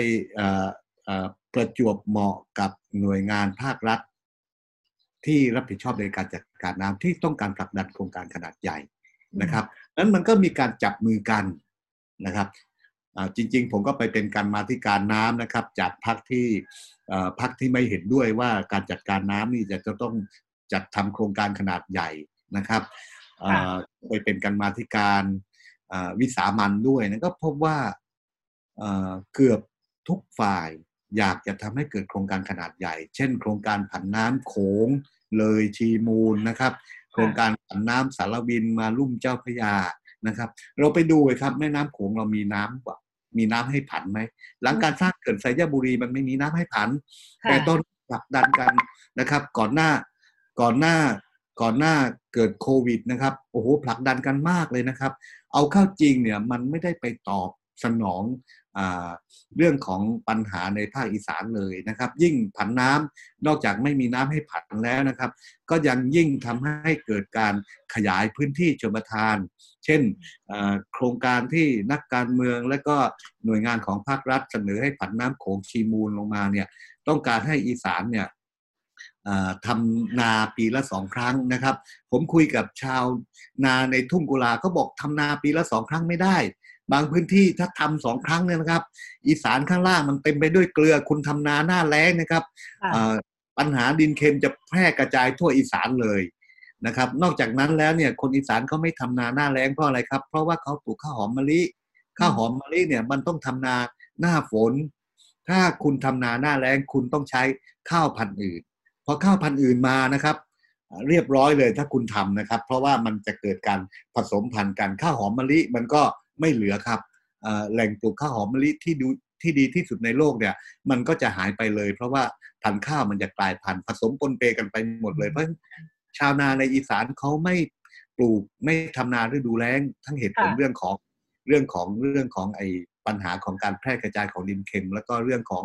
ประจวบเหมาะกับหน่วยงานภาครัฐ ที่รับผิดชอบในการจัดการน้ำที่ต้องการผลักดันโครงการขนาดใหญ่นะครับนั้นมันก็มีการจับมือกันนะครับ จริง ๆ ผมก็ไปเป็นการมาที่การน้ำนะครับ จากพักที่พักที่ไม่เห็นด้วยว่าการจัดการน้ำนี่จะจะต้องจัดทำโครงการขนาดใหญ่นะครับไปเป็นการมาที่การวิสามันด้วยนะก็พบว่าเกือบทุกฝ่ายอยากจะทำให้เกิดโครงการขนาดใหญ่ เช่น โครงการผันน้ำโขงเลยชีมูลนะครับ โครงการผันน้ำสารวินมาลุ่มเจ้าพยานะครับ เราไปดูเลยครับแม่น้ำโขงเรามีน้ำกว่า มีน้ำให้ผันไหมหลังการสร้างเขื่อนไซยบุรีมันไม่มีน้ำให้ผัน แต่ต้นผลักดันกันนะครับ ก่อนหน้าก่อนหน้าก่อนหน้าเกิดโควิดนะครับโอ้โหผลักดันกันมากเลยนะครับ เอาเข้าจริงเนี่ยมันไม่ได้ไปตอบสนอง เรื่องของปัญหาในภาคอีสานเลยนะครับ ยิ่งผันน้ำนอกจากไม่มีน้ำให้ผันแล้วนะครับ ก็ยังยิ่งทำให้เกิดการขยายพื้นที่ชมทาน เช่นโครงการที่นักการเมืองและก็หน่วยงานของภาครัฐเสนอให้ผันน้ำโขงชีมูลลงมาเนี่ยต้องการให้อีสานเนี่ยทำนาปีละสองครั้งนะครับ ผมคุยกับชาวนาในทุ่งกุลาก็บอกทำนาปีละสองครั้งไม่ได้ บางพื้นที่ถ้าทำสองครั้งเนี่ยนะครับ อีสานข้างล่างมันเต็มไปด้วยเกลือคุณทำนาหน้าแล้งนะครับปัญหาดินเค็มจะแพร่กระจายทั่วอีสานเลยนะครับ นอกจากนั้นแล้วเนี่ยคนอีสานเขาไม่ทำนาหน้าแล้งเพราะอะไรครับ เพราะว่าเขาปลูกข้าวหอมมะลิข้าวหอมมะลิเนี่ยมันต้องทำนาหน้าฝน ถ้าคุณทำนาหน้าแล้งคุณต้องใช้ข้าวพันธุ์อื่นพอข้าวพันธุ์อื่นมานะครับเรียบร้อยเลยถ้าคุณทำนะครับ เพราะว่ามันจะเกิดการผสมพันธุ์กันข้าวหอมมะลิมันก็ ไม่เหลือครับแหล่งปลูกข้าวหอมมะลิที่ดูที่ดีที่สุดในโลกเนี่ยมันก็จะหายไปเลย เพราะว่าพันธุ์ข้าวมันจะกลายพันธุ์ผสมปนเปกันไปหมดเลย เพราะชาวนาในอีสานเขาไม่ปลูกไม่ทำนาฤดูแล้ง ทั้งเหตุผลเรื่องของเรื่องของเรื่องของไอ้ปัญหาของการแพร่กระจายของดินเค็ม แล้วก็เรื่องของ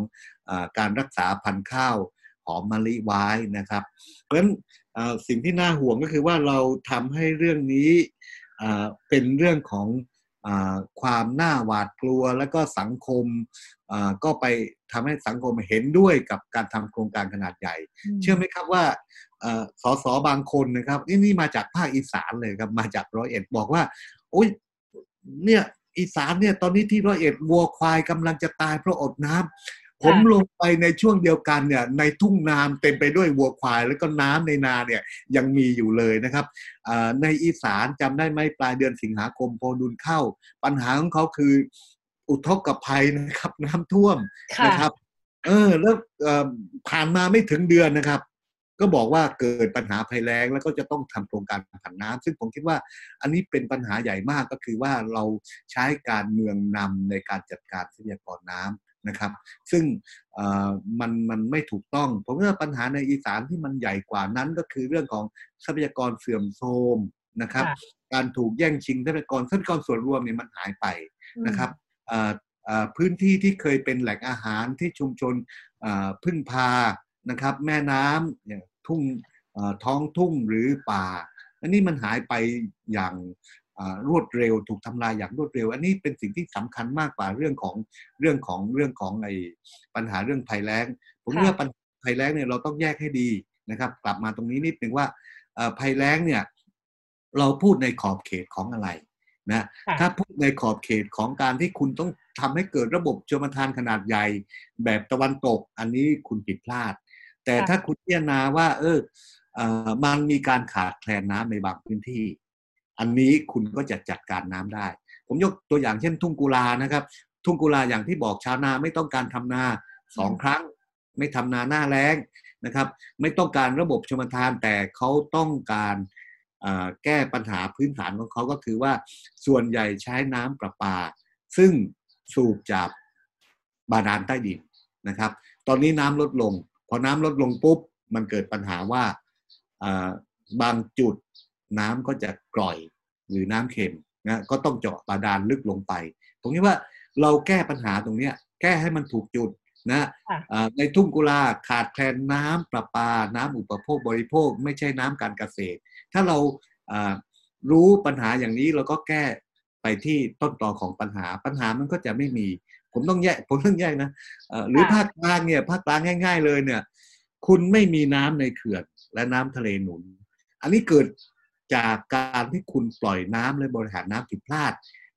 อการรักษาพันธุ์ข้าวหอมมะลิไว้นะครับ เพราะฉะนั้นสิ่งที่น่าห่วงก็คือว่าเราทำให้เรื่องนี้เป็นเรื่องของ ความน่าหวาดกลัวแล้วก็สังคมก็ไปทำให้สังคมเห็นด้วยกับการทำโครงการขนาดใหญ่ เชื่อไหมครับว่าสสบางคนนะครับนี่นี่มาจากภาคอีสานเลยครับมาจากร้อยเอ็ดบอกว่า โอ้ยเนี่ยอีสานเนี่ยตอนนี้ที่ร้อยเอ็ดวัวควายกำลังจะตายเพราะอดน้ำ ผมลงไปในช่วงเดียวกันเนี่ยในทุ่งนาเต็มไปด้วยวัวควาย แล้วก็น้ำในนาเนี่ยยังมีอยู่เลยนะครับในอีสานจำได้ไหมปลายเดือนสิงหาคมพอดุลเข้า ปัญหาของเขาคืออุทกภัยนะครับ น้ำท่วมนะครับ เออแล้วผ่านมาไม่ถึงเดือนนะครับ ก็บอกว่าเกิดปัญหาภัยแล้ง แล้วก็จะต้องทำโครงการผันน้ำซึ่งผมคิดว่าอันนี้เป็นปัญหาใหญ่มากก็คือว่าเราใช้การเมืองนำในการจัดการทรัพยากรน้ำ นะครับ ซึ่งมันมันไม่ถูกต้องผมว่าปัญหาในอีสานที่มันใหญ่กว่านั้นก็คือเรื่องของทรัพยากรเสื่อมโทรมนะครับ การถูกแย่งชิงทรัพยากรทรัพยากรส่วนรวมเนี่ยมันหายไปนะครับพื้นที่ที่เคยเป็นแหล่งอาหารที่ชุมชนพึ่งพานะครับ แม่น้ำอย่างทุ่งท้องทุ่งหรือป่าอันนี้มันหายไปอย่าง รวดเร็วถูกทำลายอย่างรวดเร็ว อันนี้เป็นสิ่งที่สำคัญมากกว่าเรื่องของเรื่องของเรื่องของไอ้ปัญหาเรื่องภัยแล้ง ผมว่าปัญหาภัยแล้งเนี่ยเราต้องแยกให้ดีนะครับ กลับมาตรงนี้นิดหนึ่งว่าภัยแล้งเนี่ยเราพูดในขอบเขตของอะไรนะถ้าพูดในขอบเขตของการที่คุณต้องทำให้เกิดระบบชมทานขนาดใหญ่ แบบตะวันตกอันนี้คุณผิดพลาด แต่ถ้าคุณพิจารณาว่า เออมันมีการขาดแคลนน้ำในบางพื้นที่ อันนี้คุณก็จะจัดการน้ำได้ ผมยกตัวอย่างเช่น ทุ่งกุลานะครับ ทุ่งกุลาอย่างที่บอกชาวนาไม่ต้องการทำนาสองครั้ง ไม่ทำนาหน้าแล้งนะครับ ไม่ต้องการระบบชมทานแต่เขาต้องการแก้ปัญหาพื้นฐานของเขาก็คือว่าส่วนใหญ่ใช้น้ำประปา ซึ่งสูบจากบาดาลใต้ดินนะครับ ตอนนี้น้ำลดลง พอน้ำลดลงปุ๊บ มันเกิดปัญหาว่าบางจุด น้ำก็จะกร่อยหรือน้ำเค็มนะก็ต้องเจาะบาดาลลึกลงไปผมคิดว่าเราแก้ปัญหาตรงนี้แก้ให้มันถูกจุดนะในทุ่งกุลาขาดแคลนน้ำประปา น้ำอุปโภคบริโภค ไม่ใช่น้ำการเกษตร ถ้าเรารู้ปัญหาอย่างนี้เราก็แก้ไปที่ต้นตอของปัญหาปัญหามันก็จะไม่มี ผมต้องแยกผมต้องแยกนะหรือภาคกลางเนี่ยภาคกลางง่าย ๆ เลยเนี่ย คุณไม่มีน้ำในเขื่อนและน้ำทะเลหนุน อันนี้เกิด จากการที่คุณปล่อยน้ำและบริหารน้ำผิดพลาด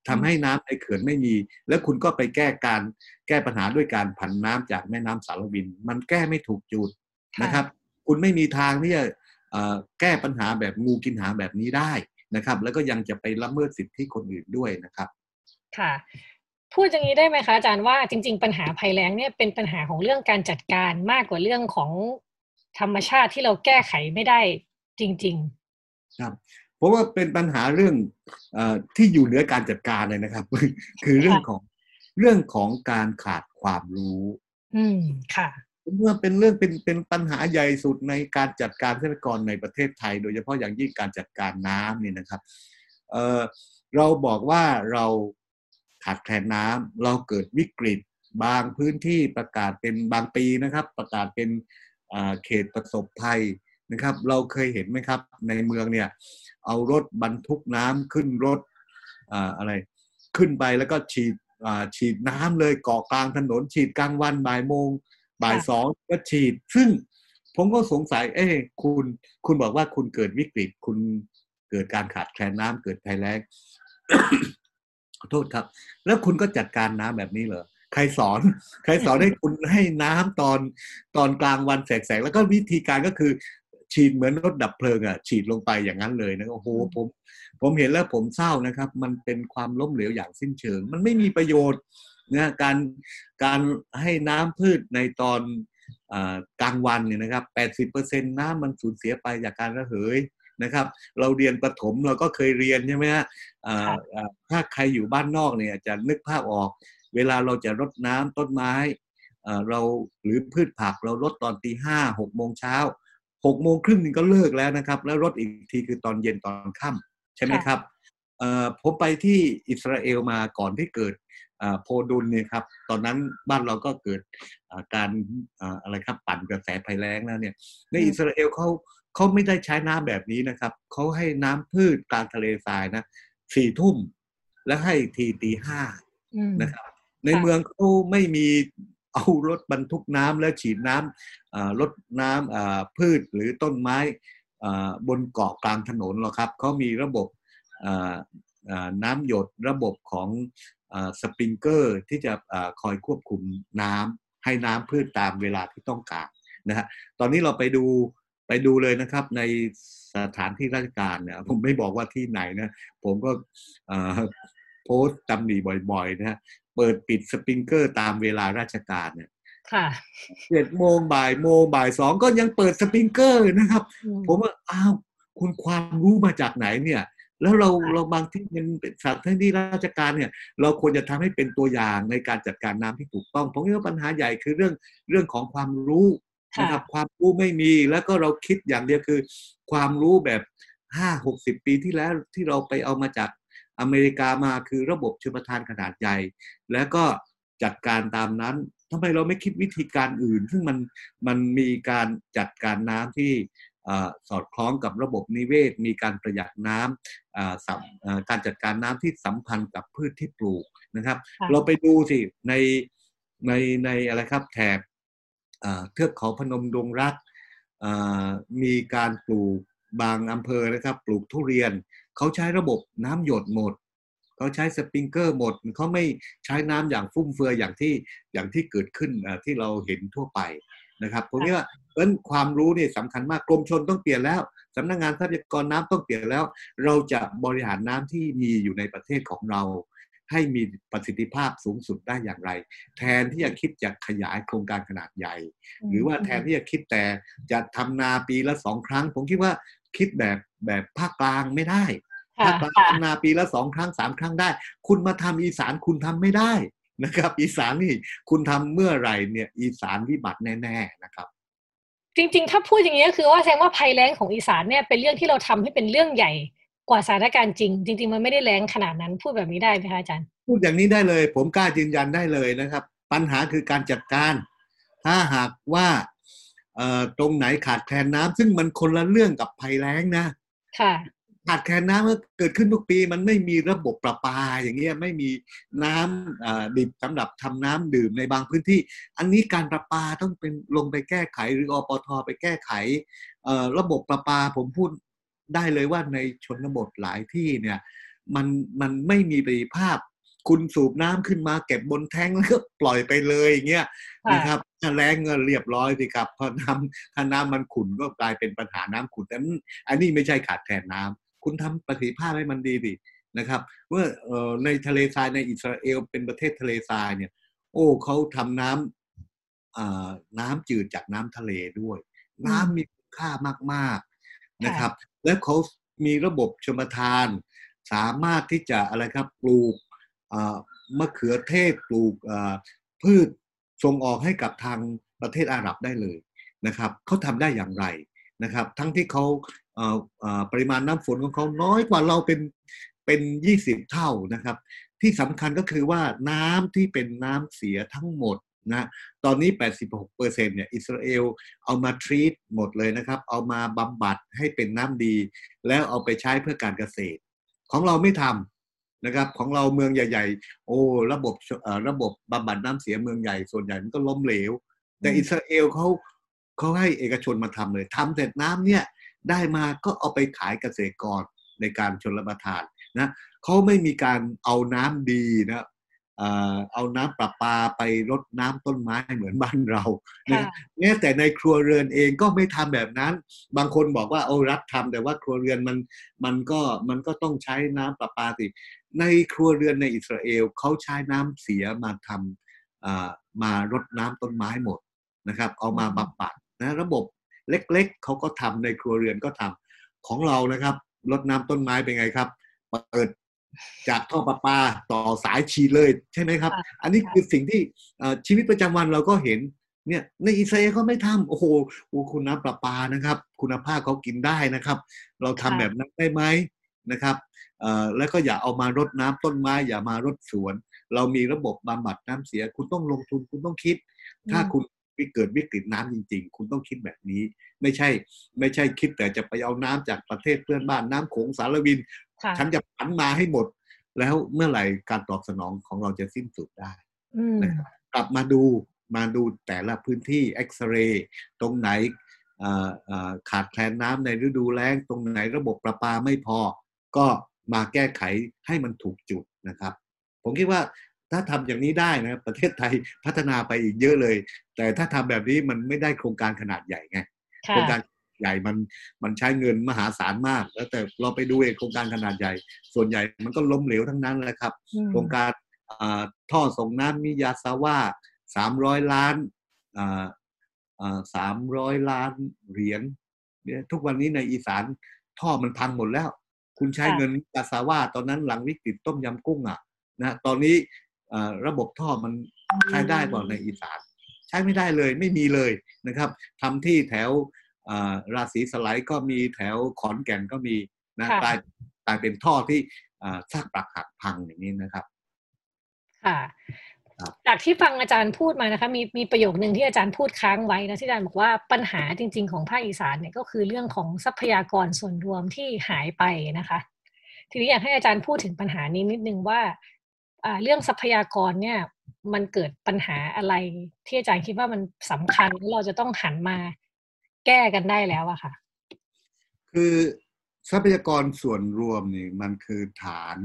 ทำให้น้ำในเขื่อนไม่มี แล้วคุณก็ไปแก้การแก้ปัญหาด้วยการผันน้ำจากแม่น้ำสารวิน มันแก้ไม่ถูกจุดนะครับ คุณไม่มีทางที่จะแก้ปัญหาแบบงูกินหาแบบนี้ได้นะครับ แล้วก็ยังจะไปละเมิดสิทธิคนอื่นด้วยนะครับ ค่ะพูดอย่างนี้ได้ไหมคะอาจารย์ว่าจริง ๆ ปัญหาภัยแล้งเนี่ยเป็นปัญหาของเรื่องการจัดการมากกว่าเรื่องของธรรมชาติที่เราแก้ไขไม่ได้จริง ๆ ครับเพราะว่าเป็นปัญหาเรื่องอที่อยู่เหนือการจัดการเลยนะครับ คือเรื่องของเรื่องของการขาดความรู้ อืมค่ะเมื่อเป็นเรื่องเป็นเป็นปัญหาใหญ่สุดในการจัดการทรัพยากรในประเทศไทย โดยเฉพาะอย่างยิ่งการจัดการน้ำนี่นะครับเเราบอกว่าเราขาดแคลนน้ำเราเกิดวิกฤตบางพื้นที่ประกาศเป็นบางปีนะครับ ประกาศเป็นเขตประสบภัย นะครับ เราเคยเห็นไหมครับ ในเมืองเนี่ย เอารถบรรทุกน้ำขึ้นรถอะไรขึ้นไปแล้วก็ฉีดฉีดน้ำเลยเกาะกลางถนน ฉีดกลางวันบ่ายโมงบ่ายสองก็ฉีด ซึ่งผมก็สงสัย เอ้คุณคุณบอกว่าคุณเกิดวิกฤต คุณเกิดการขาดแคลนน้ำเกิดภัยแล้งขอโทษครับ แล้วคุณก็จัดการน้ำแบบนี้เหรอใครสอน ใครสอนให้คุณให้น้ำตอนตอนกลางวันแสกๆ แล้วก็วิธีการก็คือ ฉีดเหมือนรถดับเพลิงอะฉีดลงไปอย่างนั้นเลยนะโอ้โหผมผมเห็นแล้วผมเศร้านะครับ มันเป็นความล้มเหลวอย่างสิ้นเชิง มันไม่มีประโยชน์นะการการให้น้ำพืชในตอนกลางวันเนี่ยนะครับ 80%น้ำมันสูญเสียไปจากการระเหยนะครับ เราเรียนประถมเราก็เคยเรียนใช่ไหมฮะถ้าใครอยู่บ้านนอกเนี่ยจะนึกภาพออก เวลาเราจะรดน้ำต้นไม้เราหรือพืชผักเรารดตอนตีห้าหกโมงเช้า หกโมงครึ่งนึงก็เลิกแล้วนะครับ แล้วรดอีกทีคือตอนเย็นตอนค่ำใช่ไหมครับผมไปที่อิสราเอลมาก่อนที่เกิดโพดุลเนี่ยครับ ตอนนั้นบ้านเราก็เกิดการอะไรครับปั่นกระแสภัยแล้งแล้วเนี่ย ในอิสราเอลเขาเขาไม่ได้ใช้น้ำแบบนี้นะครับ เขาให้น้ำพืชกลางทะเลทรายนะสี่ทุ่ม แล้วให้ทีตีห้านะครับ ในเมืองเขาไม่มี เอารถบรรทุกน้ำแล้วฉีดน้ำรถน้ำพืชหรือต้นไม้บนเกาะกลางถนนหรอกครับเขามีระบบน้ำหยดระบบของสปริงเกอร์ที่จะคอยควบคุมน้ำให้น้ำพืชตามเวลาที่ต้องการนะฮะตอนนี้เราไปดูไปดูเลยนะครับในสถานที่ราชการเนี่ยผมไม่บอกว่าที่ไหนนะ ผมก็โพสต์ตำหนิบ่อยๆนะฮะ เปิดปิดสปริงเกอร์ตามเวลาราชการเนี่ยค่ะเจ็ดโมงบ่ายโมงบ่ายสองก็ยังเปิดสปริงเกอร์นะครับ ผมว่าอ้าวคุณความรู้มาจากไหนเนี่ย แล้วเราเราบางที่เป็นสถานที่ราชการเนี่ย เราควรจะทำให้เป็นตัวอย่างในการจัดการน้ำที่ถูกต้องผมว่าปัญหาใหญ่คือเรื่องเรื่องของความรู้นะครับความรู้ไม่มีแล้วก็เราคิดอย่างเดียวคือ ความรู้แบบห้าหกสิบปีที่แล้วที่เราไปเอามาจาก อเมริกามาคือระบบชลประทานขนาดใหญ่ แล้วก็จัดการตามนั้นทำไมเราไม่คิดวิธีการอื่น ซึ่งมันมันมีการจัดการน้ำที่สอดคล้องกับระบบนิเวศ มีการประหยัดน้ำการจัดการน้ำที่สัมพันธ์กับพืชที่ปลูกนะครับ เราไปดูสิในในในอะไรครับแถบเทือกเขาพนมดงรักมีการปลูกบางอำเภอนะครับ ปลูกทุเรียน เขาใช้ระบบน้ำหยดหมด เขาใช้สปริงเกอร์หมดเขาไม่ใช้น้ำอย่างฟุ่มเฟือยอย่างที่อย่างที่เกิดขึ้นที่เราเห็นทั่วไปนะครับผมว่าเพราะความรู้นี่สำคัญมากกรมชนต้องเปลี่ยนแล้วสำนักงงานทรัพยากรน้ำต้องเปลี่ยนแล้ว เราจะบริหารน้ำที่มีอยู่ในประเทศของเรา ให้มีประสิทธิภาพสูงสุดได้อย่างไร แทนที่จะคิดจะขยายโครงการขนาดใหญ่ หรือว่าแทนที่จะคิดแต่จะทำนาปีละสองครั้ง ผมคิดว่าคิดแบบแบบภาคกลางไม่ได้ ภาคกลางทำนาปีละสองครั้งสามครั้งได้ คุณมาทำอีสานคุณทำไม่ได้นะครับ อีสานนี่คุณทำเมื่อไหร่เนี่ย อีสานวิบัติแน่ๆนะครับ จริงๆ ถ้าพูดอย่างนี้ก็คือว่าแสดงว่าภัยแล้งของอีสานเนี่ยเป็นเรื่องที่เราทำให้เป็นเรื่องใหญ่กว่าสถานการณ์จริง จริง ๆ มันไม่ได้แรงขนาดนั้นพูดแบบนี้ได้ไหมคะอาจารย์ พูดอย่างนี้ได้เลย ผมกล้ายืนยันได้เลยนะครับ ปัญหาคือการจัดการ ถ้าหากว่าตรงไหนขาดแคลนน้ำซึ่งมันคนละเรื่องกับภัยแล้งนะค่ะ ขาดแคลนน้ำก็เกิดขึ้นทุกปี มันไม่มีระบบประปาอย่างเงี้ยไม่มีน้ำดิบสำหรับทำน้ำดื่มในบางพื้นที่ อันนี้การประปาต้องเป็นลงไปแก้ไขหรืออปทไปแก้ไขระบบประปาผมพูดได้เลยว่าในชนบทหลายที่เนี่ยมันมันไม่มีประสิทธิภาพคุณสูบน้ำขึ้นมาเก็บบนแท้งแล้วก็ปล่อยไปเลยอย่างเงี้ยนะครับถ้าแรงเงินเรียบร้อยสิครับพอน้ำถ้าน้ำมันขุ่นก็กลายเป็นปัญหาน้ำขุ่นแต่อันนี้ไม่ใช่ขาดแคลนน้ำ คุณทำประสิทธิภาพให้มันดีดินะครับเมื่อในทะเลทรายในอิสราเอลเป็นประเทศทะเลทรายเนี่ยโอ้เขาทำน้ำน้ำจืดจากน้ำทะเลด้วย น้ำมีคุณค่ามากๆนะครับ และเขามีระบบชมทาน สามารถที่จะอะไรครับปลูกมะเขือเทศปลูกพืชส่งออกให้กับทางประเทศอาหรับได้เลยนะครับเขาทำได้อย่างไรนะครับ ทั้งที่เขาปริมาณน้ำฝนของเขาน้อยกว่าเราเป็นเป็นยี่สิบเท่านะครับ ที่สำคัญก็คือว่าน้ำที่เป็นน้ำเสียทั้งหมดนะตอนนี้ 86เปอร์เซ็นเนี่ยอิสราเอลเอามาทรีตหมดเลยนะครับ เอามาบำบัดให้เป็นน้ำดี แล้วเอาไปใช้เพื่อการเกษตร ของเราไม่ทำนะครับ ของเราเมืองใหญ่ ๆ โอ้ระบบระบบบำบัดน้ำเสียเมืองใหญ่ส่วนใหญ่มันก็ล้มเหลว แต่อิสราเอลเขาเขาให้เอกชนมาทำเลยทำเสร็จน้ำเนี่ย ได้มาก็เอาไปขายเกษตรกรในการชนรับประทานนะเขาไม่มีการเอาน้ำดีนะเอาน้ำประปาไปรดน้ำต้นไม้เหมือนบ้านเรานะแม้แต่ในครัวเรือนเองก็ไม่ทำแบบนั้น บางคนบอกว่าโอ้รัฐทำแต่ว่าครัวเรือนมันมันก็มันก็ต้องใช้น้ำประปาสิในครัวเรือนในอิสราเอลเขาใช้น้ำเสียมาทำมารดน้ำต้นไม้หมดนะครับ เอามาบำบัดนะระบบ เล็ก ๆเขาก็ทำในครัวเรือนก็ทำของเรานะครับรดน้ำต้นไม้เป็นไงครับเปิดจากท่อประปาต่อสายชีเลยใช่ไหมครับ อันนี้คือสิ่งที่ชีวิตประจำวันเราก็เห็นเนี่ยในอิสราเอลเขาไม่ทำโอ้โหคุณน้ำประปานะครับ คุณภาพเขากินได้นะครับ เราทำแบบนั้นได้ไหมนะครับแล้วก็อย่าเอามารดน้ำต้นไม้ อย่ามารดสวน เรามีระบบบำบัดน้ำเสีย คุณต้องลงทุนคุณต้องคิด ถ้าคุณ เกิดวิกฤตน้ำจริง ๆ คุณต้องคิดแบบนี้ ไม่ใช่ ไม่ใช่คิดแต่จะไปเอาน้ำจากประเทศเพื่อนบ้านน้ำโขงสารวิน ฉันจะผันมาให้หมด แล้วเมื่อไหร่การตอบสนองของเราจะสิ้นสุดได้นะครับกลับมาดูมาดูแต่ละพื้นที่เอ็กซเรย์ตรงไหนขาดแคลนน้ำในฤดูแล้งตรงไหนระบบประปาไม่พอ ก็มาแก้ไขให้มันถูกจุดนะครับ ผมคิดว่า ถ้าทำอย่างนี้ได้นะประเทศไทยพัฒนาไปอีกเยอะเลย แต่ถ้าทำแบบนี้มันไม่ได้โครงการขนาดใหญ่ไงโครงการใหญ่มันมันใช้เงินมหาศาลมาก แล้วแต่เราไปดูเองโครงการขนาดใหญ่ ส่วนใหญ่มันก็ล้มเหลวทั้งนั้นแหละครับ โครงการท่อส่งน้ำมิยาซาว่าสามร้อยล้านสามร้อยล้านเหรียญเนี่ยทุกวันนี้ในอีสานท่อมันพังหมดแล้ว คุณใช้เงินกาซาว่าตอนนั้นหลังวิกฤตต้มยำกุ้งอะนะตอนนี้ ระบบท่อมันใช้ได้บ่าในอีสานใช้ไม่ได้เลยไม่มีเลยนะครับทำที่แถวราศีสไลด์ก็มีแถวขอนแก่นก็มีนะกลายกลายเป็นท่อที่ซากปรักหักพังอย่างนี้นะครับ ค่ะจากที่ฟังอาจารย์พูดมานะคะมีมีประโยคหนึ่งที่อาจารย์พูดค้างไว้นะที่อาจารย์บอกว่าปัญหาจริง ๆ ของภาคอีสานเนี่ยก็คือเรื่องของทรัพยากรส่วนรวมที่หายไปนะคะ ทีนี้อยากให้อาจารย์พูดถึงปัญหานี้นิดนึงว่า เรื่องทรัพยากรเนี่ยมันเกิดปัญหาอะไร ที่อาจารย์คิดว่ามันสำคัญเราจะต้องหันมาแก้กันได้แล้วอะค่ะ คือทรัพยากรส่วนรวมนี่มันคือฐาน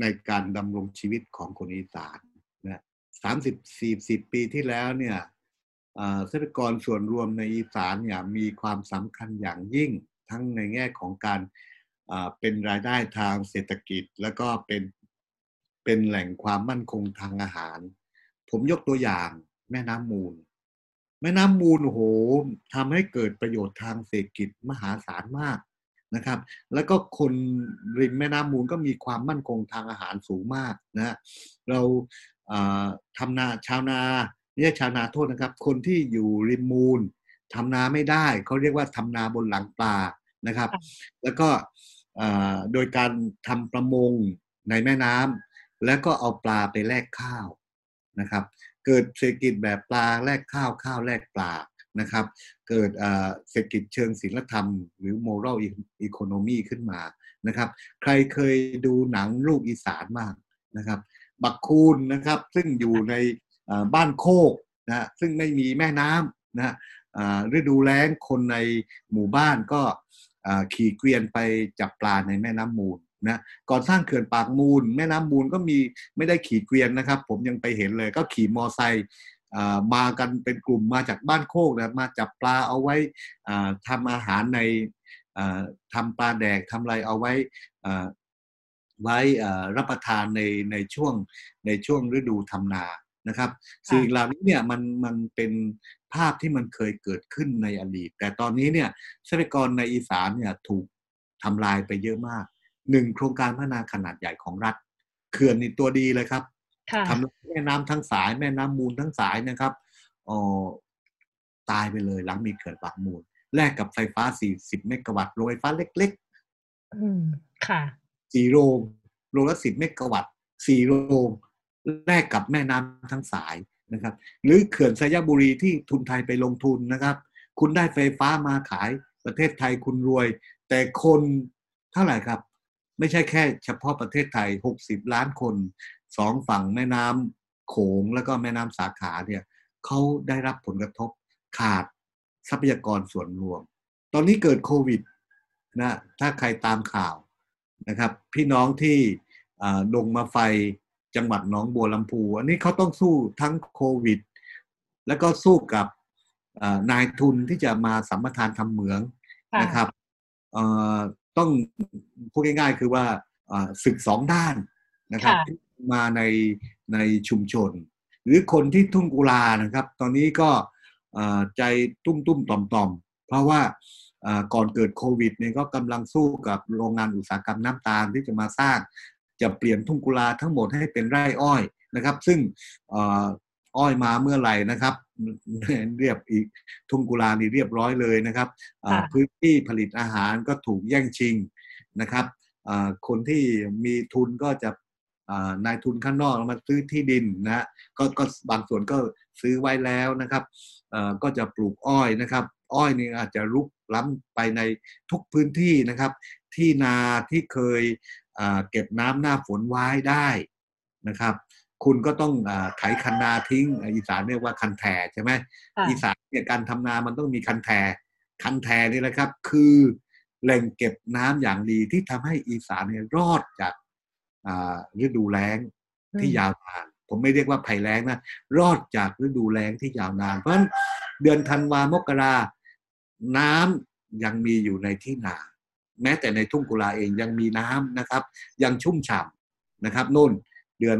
ในการดำรงชีวิตของคนอีสานนะสามสิบสี่สิบปีที่แล้วเนี่ยทรัพยากรส่วนรวมในอีสานเนี่ยมีความสำคัญอย่างยิ่งทั้งในแง่ของการเป็นรายได้ทางเศรษฐกิจ แล้วก็เป็น เป็นแหล่งความมั่นคงทางอาหาร ผมยกตัวอย่างแม่น้ำมูล แม่น้ำมูลโอ้โหทำให้เกิดประโยชน์ทางเศรษฐกิจมหาศาลมากนะครับ แล้วก็คนริมแม่น้ำมูลก็มีความมั่นคงทางอาหารสูงมากนะเราทำนาชาวนาไม่ใช่ชาวนาโทษนะครับ คนที่อยู่ริมมูลทำนาไม่ได้เขาเรียกว่าทำนาบนหลังปลานะครับ แล้วก็โดยการทำประมงในแม่น้ำ แล้วก็เอาปลาไปแลกข้าวนะครับ เกิดเศรษฐกิจแบบปลาแลกข้าวข้าวแลกปลานะครับ เกิดเศรษฐกิจเชิงศิลธรรม หรือ moral economy ขึ้นมานะครับ ใครเคยดูหนังลูกอีสานมากนะครับ บักคูนนะครับ ซึ่งอยู่ในบ้านโคกนะซึ่งไม่มีแม่น้ำนะฤดูแล้งคนในหมู่บ้านก็ขี่เกวียนไปจับปลาในแม่น้ำมูล นะก่อนสร้างเขื่อนปากมูล แม่น้ำมูลก็มีไม่ได้ขี่เกวียนนะครับ ผมยังไปเห็นเลยก็ขี่มอไซค์มากันเป็นกลุ่มมาจากบ้านโคกนะมาจับปลาเอาไว้ทำอาหารในทำปลาแดกทำอะไรเอาไว้ไว้รับประทานในในช่วงในช่วงฤดูทำนานะครับสิ่งเหล่านี้เนี่ยมันมันเป็นภาพที่มันเคยเกิดขึ้นในอดีต แต่ตอนนี้เนี่ยทรัพยากรในอีสานเนี่ยถูกทำลายไปเยอะมาก หนึ่งโครงการพัฒนาขนาดใหญ่ของรัฐเขื่อนนี่ตัวดีเลยครับทำแม่น้ำทั้งสาย แม่น้ำมูลทั้งสายนะครับอ๋อตายไปเลยหลังมีเขื่อนปากมูล แลกกับไฟฟ้า 40 เมกะวัตต์โรงไฟฟ้าเล็กๆ อืมค่ะสี่โรงโรงละสิบเมกะวัตต์สี่โรงแลกกับแม่น้ำทั้งสายนะครับ หรือเขื่อนสยบุรีที่ทุนไทยไปลงทุนนะครับ คุณได้ไฟฟ้ามาขายประเทศไทยคุณรวย แต่คนเท่าไหร่ครับ ไม่ใช่แค่เฉพาะประเทศไทย 60 ล้านคนสองฝั่งแม่น้ำโขงแล้วก็แม่น้ำสาขาเนี่ยเขาได้รับผลกระทบขาดทรัพยากรส่วนรวม ตอนนี้เกิดโควิดนะถ้าใครตามข่าวนะครับ พี่น้องที่ดงมาไฟจังหวัดหนองบัวลำพู อันนี้เขาต้องสู้ทั้งโควิด แล้วก็สู้กับนายทุนที่จะมาสัมปทานทำเหมืองนะครับ ต้องพูดง่ายๆ คือว่าศึกสองด้านนะครับมาในในชุมชน หรือคนที่ทุ่งกุลานะครับ ตอนนี้ก็ใจตุ้มตุ้มต่อมต่อมเพราะว่าก่อนเกิดโควิดเนี่ยก็กำลังสู้กับโรงงานอุตสาหกรรมน้ำตาลที่จะมาสร้าง จะเปลี่ยนทุ่งกุลาทั้งหมดให้เป็นไร่อ้อยนะครับ ซึ่ง อ้อยมาเมื่อไหร่นะครับ เรียบอีกทุ่งกุลานี่เรียบร้อยเลยนะครับพื้นที่ผลิตอาหารก็ถูกแย่งชิงนะครับคนที่มีทุนก็จะนายทุนข้างนอกมาซื้อที่ดินนะก็ก็บางส่วนก็ซื้อไว้แล้วนะครับก็จะปลูกอ้อยนะครับ อ้อยนี่อาจจะลุกล้ำไปในทุกพื้นที่นะครับ ที่นาที่เคยเก็บน้ำหน้าฝนไว้ได้นะครับ คุณก็ต้องไถคันนาทิ้งอีสานเรียกว่าคันแทใช่ไหมอีสานเนี่ยการทำนามันต้องมีคันแทคันแทนี่แหละครับ คือแหล่งเก็บน้ำอย่างดีที่ทำให้อีสานเนี่ยรอดจากฤดูแล้งที่ยาวนาน ผมไม่เรียกว่าภัยแล้งนะรอดจากฤดูแล้งที่ยาวนาน เพราะฉะนั้นเดือนธันวามกราน้ำยังมีอยู่ในที่นา แม้แต่ในทุ่งกุลาเองยังมีน้ำนะครับ ยังชุ่มฉ่ำนะครับนู่นเดือน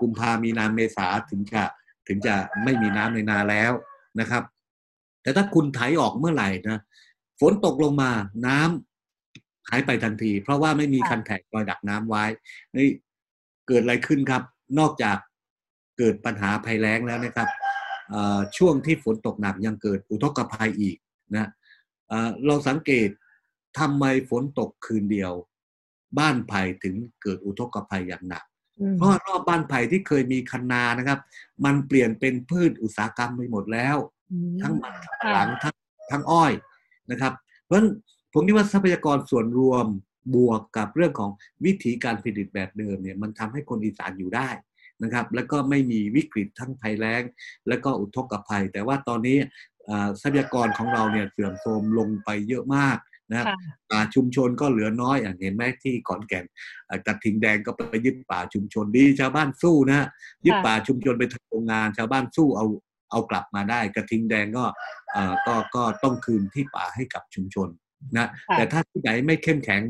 กุมภามีนาเมษาถึงจะถึงจะไม่มีน้ำในนาแล้วนะครับ แต่ถ้าคุณไถออกเมื่อไหร่นะฝนตกลงมาน้ำหายไปทันที เพราะว่าไม่มีคันแทกคอยดักน้ำไว้นี่เกิดอะไรขึ้นครับ นอกจากเกิดปัญหาภัยแล้งแล้วนะครับช่วงที่ฝนตกหนักยังเกิดอุทกภัยอีกนะเราสังเกตทำไมฝนตกคืนเดียว บ้านไผ่ถึงเกิดอุทกภัยอย่างหนัก เพราะรอบบ้านไผ่ที่เคยมีคันนานะครับ มันเปลี่ยนเป็นพืชอุตสาหกรรมไปหมดแล้ว ทั้งมันหลังทั้งทั้งอ้อยนะครับ เพราะฉะนั้นผมคิดว่าทรัพยากรส่วนรวมบวกกับเรื่องของวิธีการผลิตแบบเดิมเนี่ยมันทำให้คนอีสานอยู่ได้นะครับ แล้วก็ไม่มีวิกฤตทั้งภัยแล้ง แล้วก็อุทกภัย แต่ว่าตอนนี้ทรัพยากรของเราเนี่ยเสื่อมโทรมลงไปเยอะมาก นะครับป่าชุมชนก็เหลือน้อยอย่างเห็นไหมที่ขอนแก่นกระทิงแดงก็ไปยึดป่าชุมชนดีชาวบ้านสู้นะยึดป่าชุมชนไปทำโรงงานชาวบ้านสู้เอาเอากลับมาได้ กระทิงแดงก็ก็ก็ต้องคืนที่ป่าให้กับชุมชนนะแต่ถ้าที่ไหนไม่เข้มแข็ง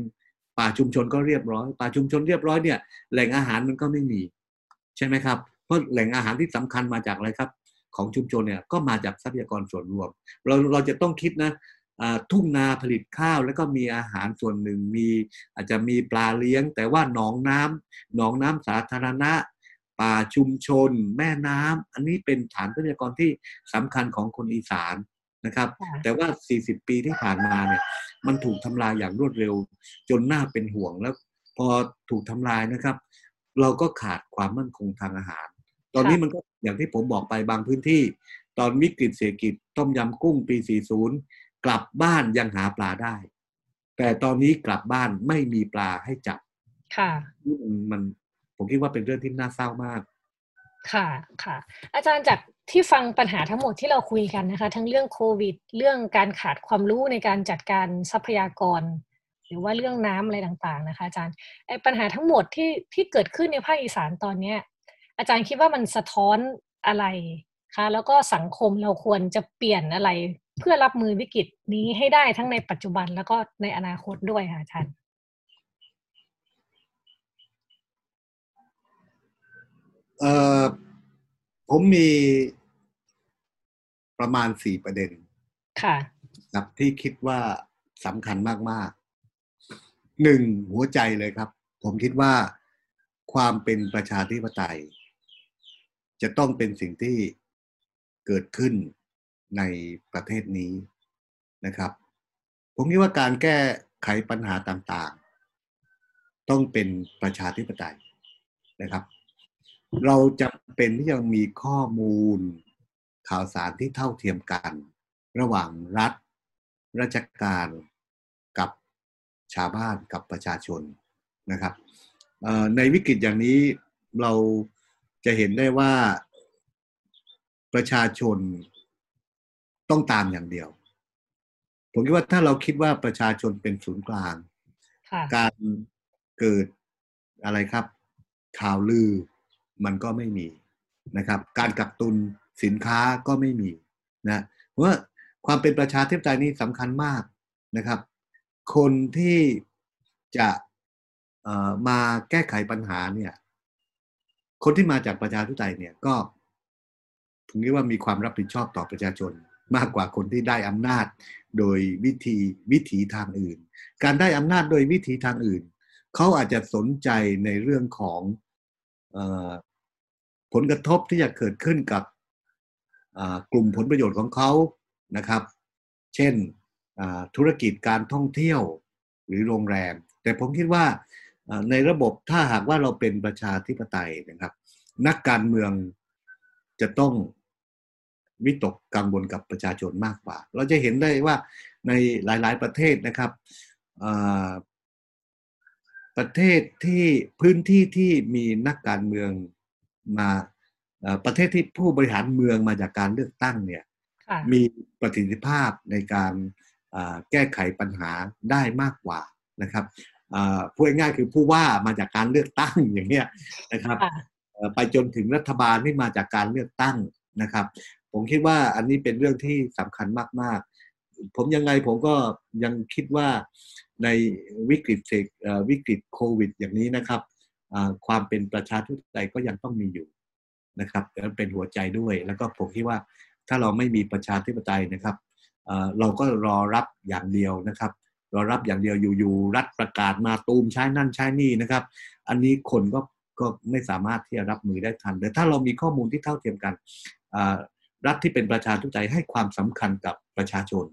ป่าชุมชนก็เรียบร้อย ป่าชุมชนเรียบร้อยเนี่ยแหล่งอาหารมันก็ไม่มี ใช่ไหมครับ เพราะแหล่งอาหารที่สำคัญมาจากอะไรครับ ของชุมชนเนี่ยก็มาจากทรัพยากรส่วนรวม เราเราจะต้องคิดนะ ทุ่งนาผลิตข้าว แล้วก็มีอาหารส่วนหนึ่งมีอาจจะมีปลาเลี้ยง แต่ว่าหนองน้ำหนองน้ำสาธารณะ ป่าชุมชน แม่น้ำอันนี้เป็นฐานทรัพยากรที่สำคัญของคนอีสานนะครับ แต่ว่า 40 ปีที่ผ่านมาเนี่ยมันถูกทำลายอย่างรวดเร็ว จนน่าเป็นห่วงแล้ว พอถูกทำลายนะครับ เราก็ขาดความมั่นคงทางอาหาร ตอนนี้มันก็อย่างที่ผมบอกไปบางพื้นที่ ตอนวิกฤตเศรษฐกิจต้มยำกุ้งปี 40 กลับบ้านยังหาปลาได้ แต่ตอนนี้กลับบ้านไม่มีปลาให้จับ ค่ะมันผมคิดว่าเป็นเรื่องที่น่าเศร้ามาก ค่ะค่ะ อาจารย์จากที่ฟังปัญหาทั้งหมดที่เราคุยกันนะคะ ทั้งเรื่องโควิด เรื่องการขาดความรู้ในการจัดการทรัพยากร หรือว่าเรื่องน้ำอะไรต่างๆ นะคะอาจารย์ไอ้ปัญหาทั้งหมดที่ที่เกิดขึ้นในภาคอีสานตอนเนี้ย อาจารย์คิดว่ามันสะท้อนอะไรคะแล้วก็สังคมเราควรจะเปลี่ยนอะไร เพื่อรับมือวิกฤตนี้ให้ได้ทั้งในปัจจุบันแล้วก็ในอนาคตด้วยค่ะอาจารย์เอ่อผมมีประมาณสี่ประเด็น ค่ะครับที่คิดว่าสำคัญมาก ๆ หนึ่งหัวใจเลยครับ ผมคิดว่าความเป็นประชาธิปไตย จะต้องเป็นสิ่งที่เกิดขึ้น ในประเทศนี้นะครับ ผมคิดว่าการแก้ไขปัญหาต่างๆ ต้องเป็นประชาธิปไตยนะครับ เราจะเป็นที่ยังมีข้อมูลข่าวสารที่เท่าเทียมกัน ระหว่างรัฐ ราชการกับชาวบ้านกับประชาชนนะครับในวิกฤตอย่างนี้เราจะเห็นได้ว่าประชาชน ต้องตามอย่างเดียว ผมคิดว่าถ้าเราคิดว่าประชาชนเป็นศูนย์กลาง การเกิดอะไรครับ ข่าวลือมันก็ไม่มีนะครับ การกักตุนสินค้าก็ไม่มีนะเพราะว่าความเป็นประชาธิปไตยนี่สำคัญมากนะครับ คนที่จะมาแก้ไขปัญหาเนี่ย คนที่มาจากประชาธิปไตยเนี่ยก็ผมคิดว่ามีความรับผิดชอบต่อประชาชน มากกว่าคนที่ได้อำนาจโดยวิธีวิถีทางอื่น การได้อำนาจโดยวิถีทางอื่น เขาอาจจะสนใจในเรื่องของอผลกระทบที่จะเกิดขึ้นกับกลุ่มผลประโยชน์ของเขานะครับ เช่นธุรกิจการท่องเที่ยวหรือโรงแรม แต่ผมคิดว่าในระบบถ้าหากว่าเราเป็นประชาธิปไตยนะครับ นักการเมืองจะต้อง วิตกกังวลกับประชาชนมากกว่า เราจะเห็นได้ว่าในหลาย ๆ ประเทศนะครับประเทศที่พื้นที่ที่มีนักการเมืองมาประเทศที่ผู้บริหารเมืองมาจากการเลือกตั้งเนี่ยมีประสิทธิภาพในการแก้ไขปัญหาได้มากกว่านะครับพูดง่ายๆคือผู้ว่ามาจากการเลือกตั้งอย่างเนี้ยนะครับไปจนถึงรัฐบาลที่มาจากการเลือกตั้งนะครับ ผมคิดว่าอันนี้เป็นเรื่องที่สำคัญมาก ๆ ผมยังไงผมก็ยังคิดว่าในวิกฤตวิกฤตโควิด อย่างนี้นะครับความเป็นประชาธิปไตยก็ยังต้องมีอยู่นะครับเป็นหัวใจด้วย แล้วก็ผมคิดว่าถ้าเราไม่มีประชาธิปไตยนะครับเราก็รอรับอย่างเดียวนะครับรอรับอย่างเดียวอยู่ๆรัฐประกาศมาตูมใช้นั่นใช้นี่นะครับ อันนี้คนก็ก็ไม่สามารถที่จะรับมือได้ทันแต่ถ้าเรามีข้อมูลที่เท่าเทียมกัน รัฐที่เป็นประชาธิปไตยให้ความสำคัญกับประชาชน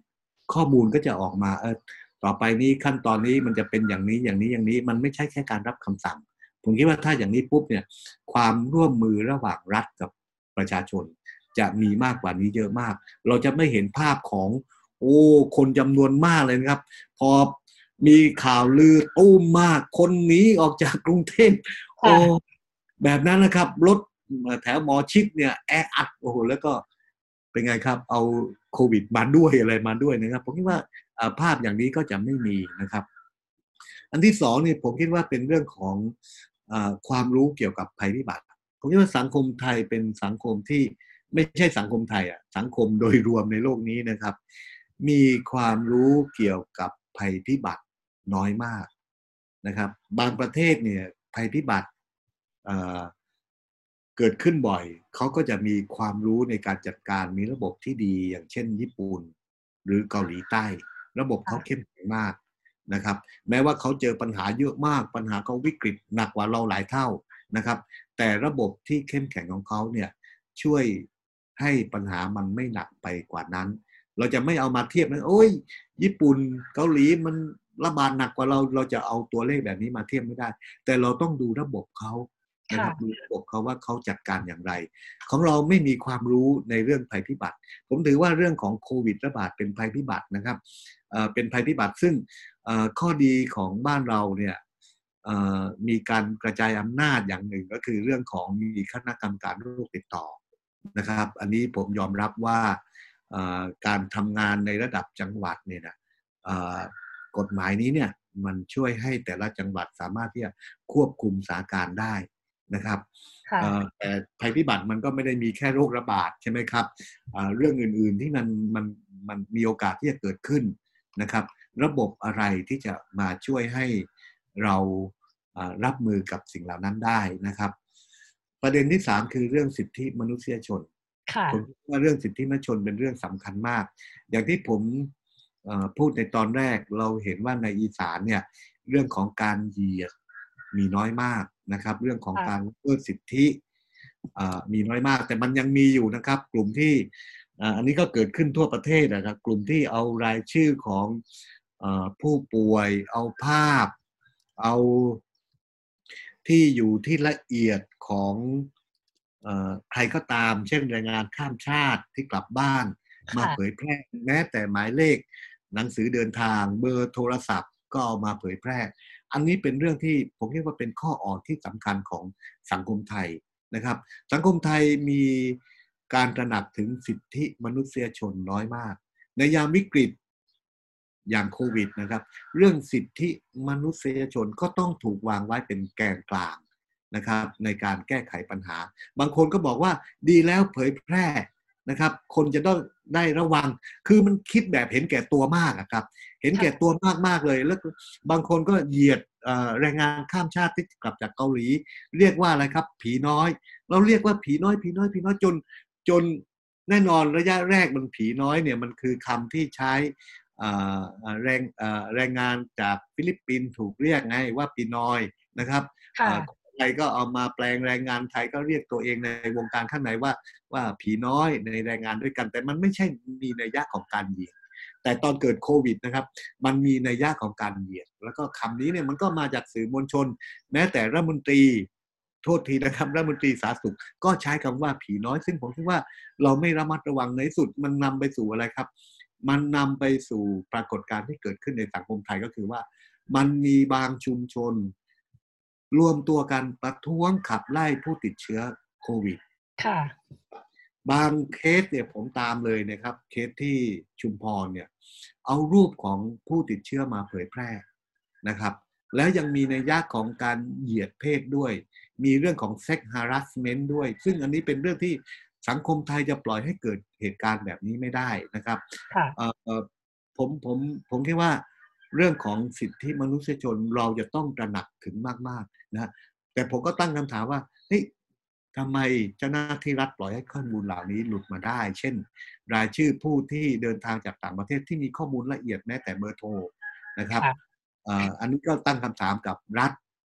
ข้อมูลก็จะออกมาเออต่อไปนี้ขั้นตอนนี้มันจะเป็นอย่างนี้อย่างนี้อย่างนี้มันไม่ใช่แค่การรับคำสั่ง ผมคิดว่าถ้าอย่างนี้ปุ๊บเนี่ยความร่วมมือระหว่างรัฐกับประชาชน จะมีมากกว่านี้เยอะมาก เราจะไม่เห็นภาพของโอ้คนจำนวนมากเลยนะครับ พอมีข่าวลือตู้มมากคนหนีออกจากกรุงเทพโอ้แบบนั้นนะครับรถแถวหมอชิดเนี่ยแออัดโอ้โหแล้วก็ เป็นไงครับ เอาโควิดมาด้วยอะไรมาด้วยนะครับ ผมคิดว่าภาพอย่างนี้ก็จะไม่มีนะครับ อันที่สองเนี่ยผมคิดว่าเป็นเรื่องของอความรู้เกี่ยวกับภัยพิบัติ ผมคิดว่าสังคมไทยเป็นสังคมที่ไม่ใช่สังคมไทยอะสังคมโดยรวมในโลกนี้นะครับ มีความรู้เกี่ยวกับภัยพิบัติน้อยมากนะครับ บางประเทศเนี่ยภัยพิบัติ เกิดขึ้นบ่อย เขาก็จะมีความรู้ในการจัดการมีระบบที่ดีอย่างเช่น ญี่ปุ่น หรือเกาหลีใต้ ระบบเขาเข้มแข็งมากนะครับ แม้ว่าเขาเจอปัญหาเยอะมากปัญหาเขาวิกฤตหนักกว่าเราหลายเท่านะครับ แต่ระบบที่เข้มแข็งของเขาเนี่ยช่วยให้ปัญหามันไม่หนักไปกว่านั้น เราจะไม่เอามาเทียบนะโอ้ย ญี่ปุ่นเกาหลีมันระบาดหนักกว่าเราเราจะเอาตัวเลขแบบนี้มาเทียบไม่ได้ แต่เราต้องดูระบบเขา นะครับดูระบบเขาว่าเขาจัดการอย่างไร ของเราไม่มีความรู้ในเรื่องภัยพิบัติ ผมถือว่าเรื่องของโควิดระบาดเป็นภัยพิบัตินะครับเป็นภัยพิบัติซึ่งข้อดีของบ้านเราเนี่ยมีการกระจายอำนาจอย่างหนึ่งก็คือเรื่องของมีคณะกรรมการโรคติดต่อนะครับ อันนี้ผมยอมรับว่าการทำงานในระดับจังหวัดเนี่ยนะกฎหมายนี้เนี่ยมันช่วยให้แต่ละจังหวัดสามารถที่จะควบคุมสถานการณ์ได้ นะครับแต่ภัยพิบัติมันก็ไม่ได้มีแค่โรคระบาดใช่ไหมครับเรื่องอื่นๆที่มันมันมันมีโอกาสที่จะเกิดขึ้นนะครับ ระบบอะไรที่จะมาช่วยให้เรารับมือกับสิ่งเหล่านั้นได้นะครับ ประเด็นที่สามคือเรื่องสิทธิมนุษยชนผมว่าเรื่องสิทธิมนุษยชนเป็นเรื่องสำคัญมาก อย่างที่ผมพูดในตอนแรกเราเห็นว่าในอีสานเนี่ยเรื่องของการเหยียดมีน้อยมาก นะครับ เรื่องของการเพื่อสิทธิมีน้อยมาก แต่มันยังมีอยู่นะครับ กลุ่มที่อันนี้ก็เกิดขึ้นทั่วประเทศนะครับ กลุ่มที่เอารายชื่อของผู้ป่วยเอาภาพ เอาที่อยู่ที่ละเอียดของใครก็ตาม เช่นแรงงานข้ามชาติที่กลับบ้านมาเผยแพร่แม้แต่หมายเลขหนังสือเดินทางเบอร์โทรศัพท์ก็เอามาเผยแพร่ อันนี้เป็นเรื่องที่ผมเรียกว่าเป็นข้ออ่อนที่สำคัญของสังคมไทยนะครับ สังคมไทยมีการตระหนักถึงสิทธิมนุษยชนน้อยมาก ในยามวิกฤตอย่างโควิดนะครับ เรื่องสิทธิมนุษยชนก็ต้องถูกวางไว้เป็นแกนกลางนะครับ ในการแก้ไขปัญหา บางคนก็บอกว่าดีแล้วเผยแพร่ นะครับ คนจะต้องได้ระวัง คือมันคิดแบบเห็นแก่ตัวมากครับ เห็นแก่ตัวมากมากเลย แล้วบางคนก็เหยียดแรงงานข้ามชาติที่กลับจากเกาหลี เรียกว่าอะไรครับ ผีน้อย เราเรียกว่าผีน้อย ผีน้อยผีน้อยจนจนแน่นอนระยะแรกมันผีน้อยเนี่ยมันคือคำที่ใช้แรงแรงงานจากฟิลิปปินส์ถูกเรียกไงว่าปีนอยนะครับ ไทยก็เอามาแปลงแรงงานไทยก็เรียกตัวเองในวงการข้างในว่าว่าผีน้อยในแรงงานด้วยกัน แต่มันไม่ใช่มีนัยยะของการเหยียดแต่ตอนเกิดโควิดนะครับ มันมีนัยยะของการเหยียด แล้วก็คำนี้เนี่ยมันก็มาจากสื่อมวลชน แม้แต่รัฐมนตรีโทษทีนะครับรัฐมนตรีสาธารณสุขก็ใช้คำว่าผีน้อย ซึ่งผมคิดว่าเราไม่ระมัดระวังในสุดมันนำไปสู่อะไรครับ มันนำไปสู่ปรากฏการณ์ที่เกิดขึ้นในสังคมไทยก็คือว่า มันมีบางชุมชน รวมตัวกันประท้วงขับไล่ผู้ติดเชื้อโควิด ค่ะ บางเคสเนี่ยผมตามเลยนะครับ เคสที่ชุมพรเนี่ย เอารูปของผู้ติดเชื้อมาเผยแพร่นะครับ แล้วยังมีในยากของการเหยียดเพศด้วย มีเรื่องของ sex harassment ด้วย ซึ่งอันนี้เป็นเรื่องที่สังคมไทยจะปล่อยให้เกิดเหตุการณ์แบบนี้ไม่ได้นะครับผมผมผมคิดว่า เรื่องของสิทธิมนุษยชนเราจะต้องตระหนักถึงมากๆนะแต่ผมก็ตั้งคำถามว่าเฮ้ยทำไมเจ้าหน้าที่รัฐปล่อยให้ข้อมูลเหล่านี้หลุดมาได้ เช่น รายชื่อผู้ที่เดินทางจากต่างประเทศที่มีข้อมูลละเอียดแม้แต่เบอร์โทรนะครับอันนี้ก็ตั้งคำถามกับรัฐ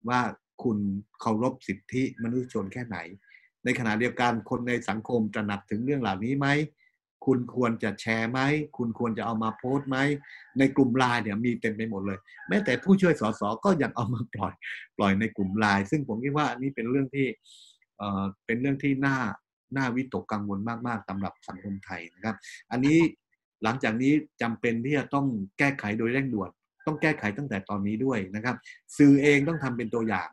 ว่าคุณเคารพสิทธิมนุษยชนแค่ไหน ในขณะเดียวกันคนในสังคมตระหนักถึงเรื่องเหล่านี้ไหม คุณควรจะแชร์ไหม คุณควรจะเอามาโพสต์ไหม ในกลุ่มไลน์เนี่ยมีเต็มไปหมดเลย แม้แต่ผู้ช่วยสสก็ยังเอามาปล่อยปล่อยในกลุ่มไลน์ซึ่งผมคิดว่าอันนี้เป็นเรื่องที่เป็นเรื่องที่น่าน่าวิตกกังวลมากๆสำหรับสังคมไทยนะครับ อันนี้หลังจากนี้จำเป็นที่จะต้องแก้ไขโดยเร่งด่วน ต้องแก้ไขตั้งแต่ตอนนี้ด้วยนะครับ สื่อเองต้องทำเป็นตัวอย่าง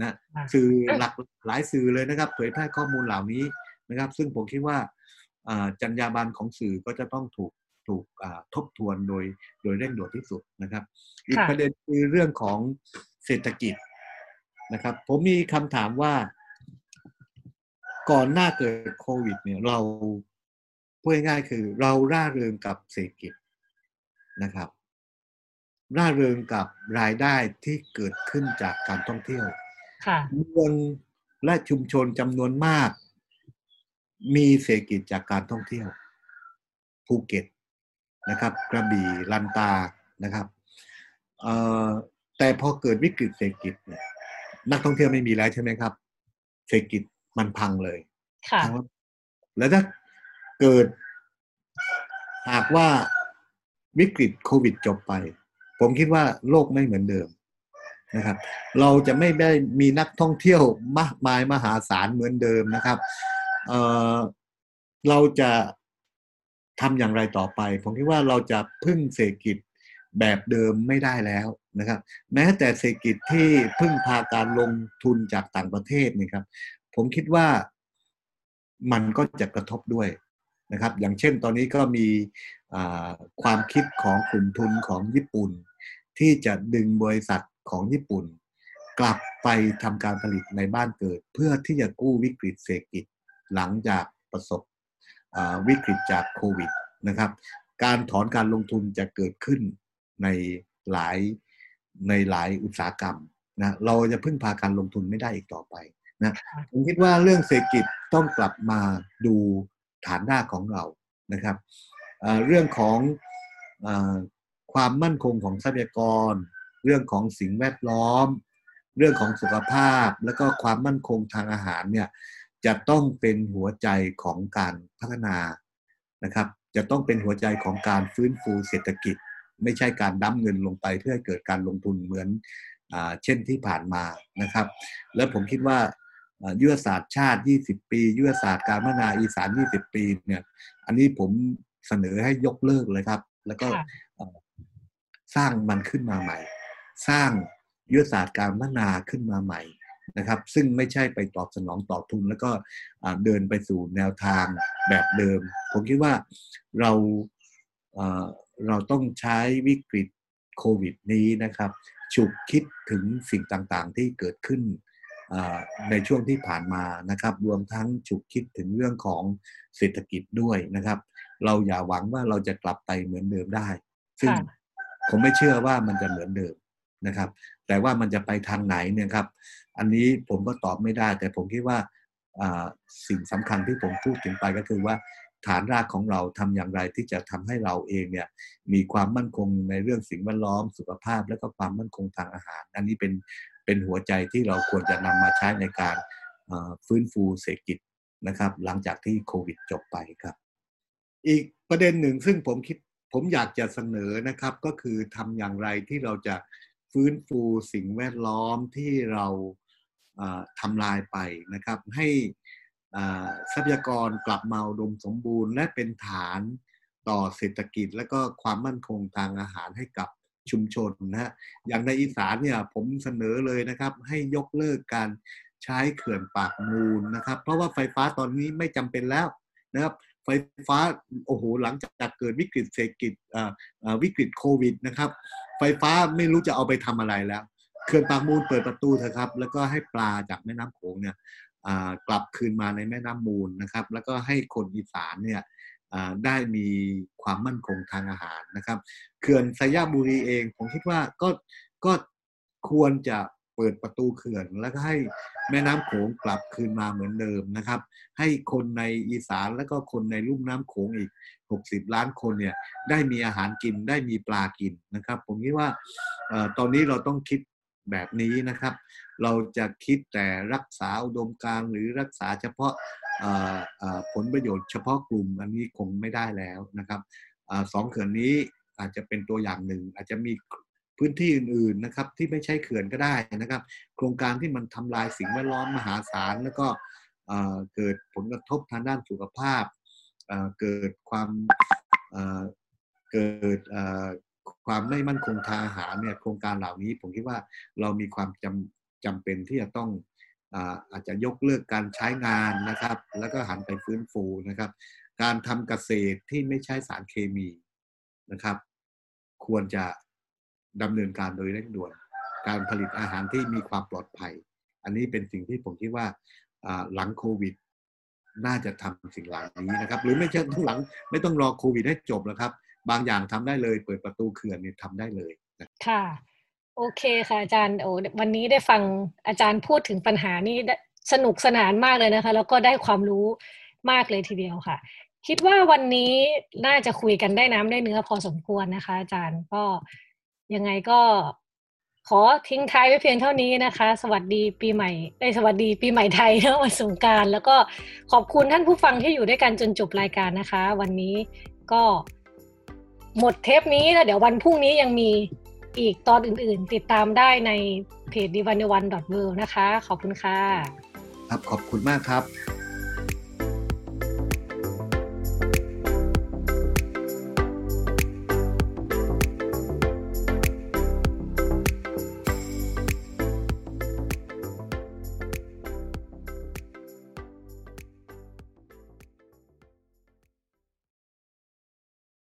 นะสื่อหลักหลายสื่อเลยนะครับ เผยแพร่ข้อมูลเหล่านี้นะครับ ซึ่งผมคิดว่า จรรยาบรรณของสื่อก็จะต้องถูกถูกทบทวนโดยโดยเร่งด่วนที่สุดนะครับ อีกประเด็นคือเรื่องของเศรษฐกิจนะครับ ผมมีคำถามว่า ก่อนหน้าเกิดโควิด เนี่ย เราพูดง่ายๆคือเราร่าเริงกับเศรษฐกิจนะครับ ร่าเริงกับรายได้ที่เกิดขึ้นจากการท่องเที่ยวเมืองและชุมชนจำนวนมาก มีเศรษฐกิจจากการท่องเที่ยวภูเก็ตนะครับ กระบี่ลันตานะครับแต่พอเกิดวิกฤตเศรษฐกิจเนี่ยนักท่องเที่ยวไม่มีแล้วใช่ไหมครับ เศรษฐกิจมันพังเลยค่ะแล้วถ้าเกิด หากว่าวิกฤตโควิดจบไป ผมคิดว่าโลกไม่เหมือนเดิมนะครับ เราจะไม่ได้มีนักท่องเที่ยวมากมายมหาศาลเหมือนเดิมนะครับ เเราจะทำอย่างไรต่อไป ผมคิดว่าเราจะพึ่งเศรษฐกิจแบบเดิมไม่ได้แล้วนะครับ แม้แต่เศรษฐกิจที่พึ่งพาการลงทุนจากต่างประเทศนี่ครับ ผมคิดว่ามันก็จะกระทบด้วยนะครับ อย่างเช่นตอนนี้ก็มีความคิดของกลุ่มทุนของญี่ปุ่น ที่จะดึงบริษัทของญี่ปุ่น กลับไปทำการผลิตในบ้านเกิด เพื่อที่จะกู้วิกฤตเศรษฐกิจ หลังจากประสบวิกฤตจากโควิดนะครับ การถอนการลงทุนจะเกิดขึ้นในหลายในหลายอุตสาหกรรมนะเราจะพึ่งพาการลงทุนไม่ได้อีกต่อไปนะผมคิดว่าเรื่องเศรษฐกิจต้องกลับมาดูฐานหน้าของเรานะครับเรื่องของอความมั่นคงของทรัพยากร เรื่องของสิ่งแวดล้อม เรื่องของสุขภาพ แล้วก็ความมั่นคงทางอาหารเนี่ย จะต้องเป็นหัวใจของการพัฒนานะครับ จะต้องเป็นหัวใจของการฟื้นฟูเศรษฐกิจ ไม่ใช่การดั้มเงินลงไปเพื่อเกิดการลงทุนเหมือนอเช่นที่ผ่านมานะครับ และผมคิดว่ายุทธศาสตร์ชาติ 20 ปียุทธศาสตร์การพัฒนาอีสาน 20 ปีเนี่ยอันนี้ผมเสนอให้ยกเลิกเลยครับ แล้วก็สร้างมันขึ้นมาใหม่ สร้างยุทธศาสตร์การพัฒนาขึ้นมาใหม่ นะครับ ซึ่งไม่ใช่ไปตอบสนองตอบทุน แล้วก็เดินไปสู่แนวทางแบบเดิม ผมคิดว่าเราเราต้องใช้วิกฤตโควิดนี้นะครับฉุกคิดถึงสิ่งต่างๆ ที่เกิดขึ้นในช่วงที่ผ่านมานะครับ รวมทั้งฉุกคิดถึงเรื่องของเศรษฐกิจด้วยนะครับ เราอย่าหวังว่าเราจะกลับไปเหมือนเดิมได้ ซึ่งผมไม่เชื่อว่ามันจะเหมือนเดิมนะครับ แต่ว่ามันจะไปทางไหนเนี่ยครับ อันนี้ผมก็ตอบไม่ได้ แต่ผมคิดว่าสิ่งสำคัญที่ผมพูดถึงไปก็คือว่าฐานรากของเราทำอย่างไรที่จะทำให้เราเองเนี่ยมีความมั่นคงในเรื่องสิ่งแวดล้อมสุขภาพ และก็ความมั่นคงทางอาหาร อันนี้เป็นเป็นหัวใจที่เราควรจะนำมาใช้ในการฟื้นฟูเศรษฐกิจนะครับ หลังจากที่โควิดจบไปครับ อีกประเด็นหนึ่งซึ่งผมคิดผมอยากจะเสนอนะครับก็คือทำอย่างไรที่เราจะ ฟื้นฟูสิ่งแวดล้อมที่เราทำลายไปนะครับ ให้ทรัพยากรกลับมาอุดมสมบูรณ์ และเป็นฐานต่อเศรษฐกิจ และก็ความมั่นคงทางอาหารให้กับชุมชนนะฮะอย่างในอีสานเนี่ยผมเสนอเลยนะครับ ให้ยกเลิกการใช้เขื่อนปากมูลนะครับ เพราะว่าไฟฟ้าตอนนี้ไม่จำเป็นแล้วนะครับ ไฟฟ้าโอ้โหหลังจากเกิดวิกฤตเศรษฐกิจวิกฤตโควิดนะครับ ไฟฟ้าไม่รู้จะเอาไปทำอะไรแล้วเขื่อนปากมูลเปิดประตูเถอะครับ แล้วก็ให้ปลาจากแม่น้ำโขงเนี่ยกลับคืนมาในแม่น้ำมูลนะครับ แล้วก็ให้คนอีสานเนี่ยได้มีความมั่นคงทางอาหารนะครับ เขื่อนสยามบุรีเองผมคิดว่าก็ก็ควรจะ เปิดประตูเขื่อน แล้วก็ให้แม่น้ำโขงกลับคืนมาเหมือนเดิมนะครับ ให้คนในอีสานแล้วก็คนในลุ่มน้ำโขงอีก 60 ล้านคนเนี่ยได้มีอาหารกินได้มีปลากินนะครับ ผมคิดว่าตอนนี้เราต้องคิดแบบนี้นะครับ เราจะคิดแต่รักษาอุดมการหรือรักษาเฉพาะผลประโยชน์เฉพาะกลุ่มอันนี้คงไม่ได้แล้วนะครับสองเขื่อนนี้อาจจะเป็นตัวอย่างหนึ่ง อาจจะมี พื้นที่อื่นๆนะครับที่ไม่ใช่เขื่อนก็ได้นะครับ โครงการที่มันทำลายสิ่งแวดล้อมมหาศาลแล้วก็เกิดผลกระทบทางด้านสุขภาพ เกิดความเกิดความไม่มั่นคงทางอาหารเนี่ยโครงการเหล่านี้ผมคิดว่าเรามีความจำจำเป็นที่จะต้องอาจจะยกเลิกการใช้งานนะครับ แล้วก็หันไปฟื้นฟูนะครับ การทำเกษตรที่ไม่ใช้สารเคมีนะครับ ควรจะ ดำเนินการโดยเร่งด่วน การผลิตอาหารที่มีความปลอดภัย อันนี้เป็นสิ่งที่ผมคิดว่าหลังโควิด น่าจะทำสิ่งเหล่านี้นะครับ หรือไม่ใช่ต้องหลัง ไม่ต้องรอโควิดให้จบแล้วครับ บางอย่างทำได้เลย เปิดประตูเขื่อนเนี่ยทำได้เลยค่ะ โอเคค่ะอาจารย์โอ้วันนี้ได้ฟังอาจารย์พูดถึงปัญหานี้สนุกสนานมากเลยนะคะ แล้วก็ได้ความรู้มากเลยทีเดียวค่ะ คิดว่าวันนี้น่าจะคุยกันได้น้ำได้เนื้อพอสมควรนะคะ อาจารย์ก็ ยังไงก็ขอทิ้งท้ายไว้เพียงเท่านี้นะคะ สวัสดีปีใหม่ไอ้สวัสดีปีใหม่ไทยเนวันสงการแล้วก็ขอบคุณท่านผู้ฟังที่อยู่ด้วยกันจนจบรายการนะคะ วันนี้ก็หมดเทปนี้แล้วเดี๋ยววันพรุ่งนี้ยังมีอีกตอนอื่นๆ ติดตามได้ในเพจ d i v a n e o n e w o r l d นะคะ ขอบคุณค่ะ ครับขอบคุณมากครับ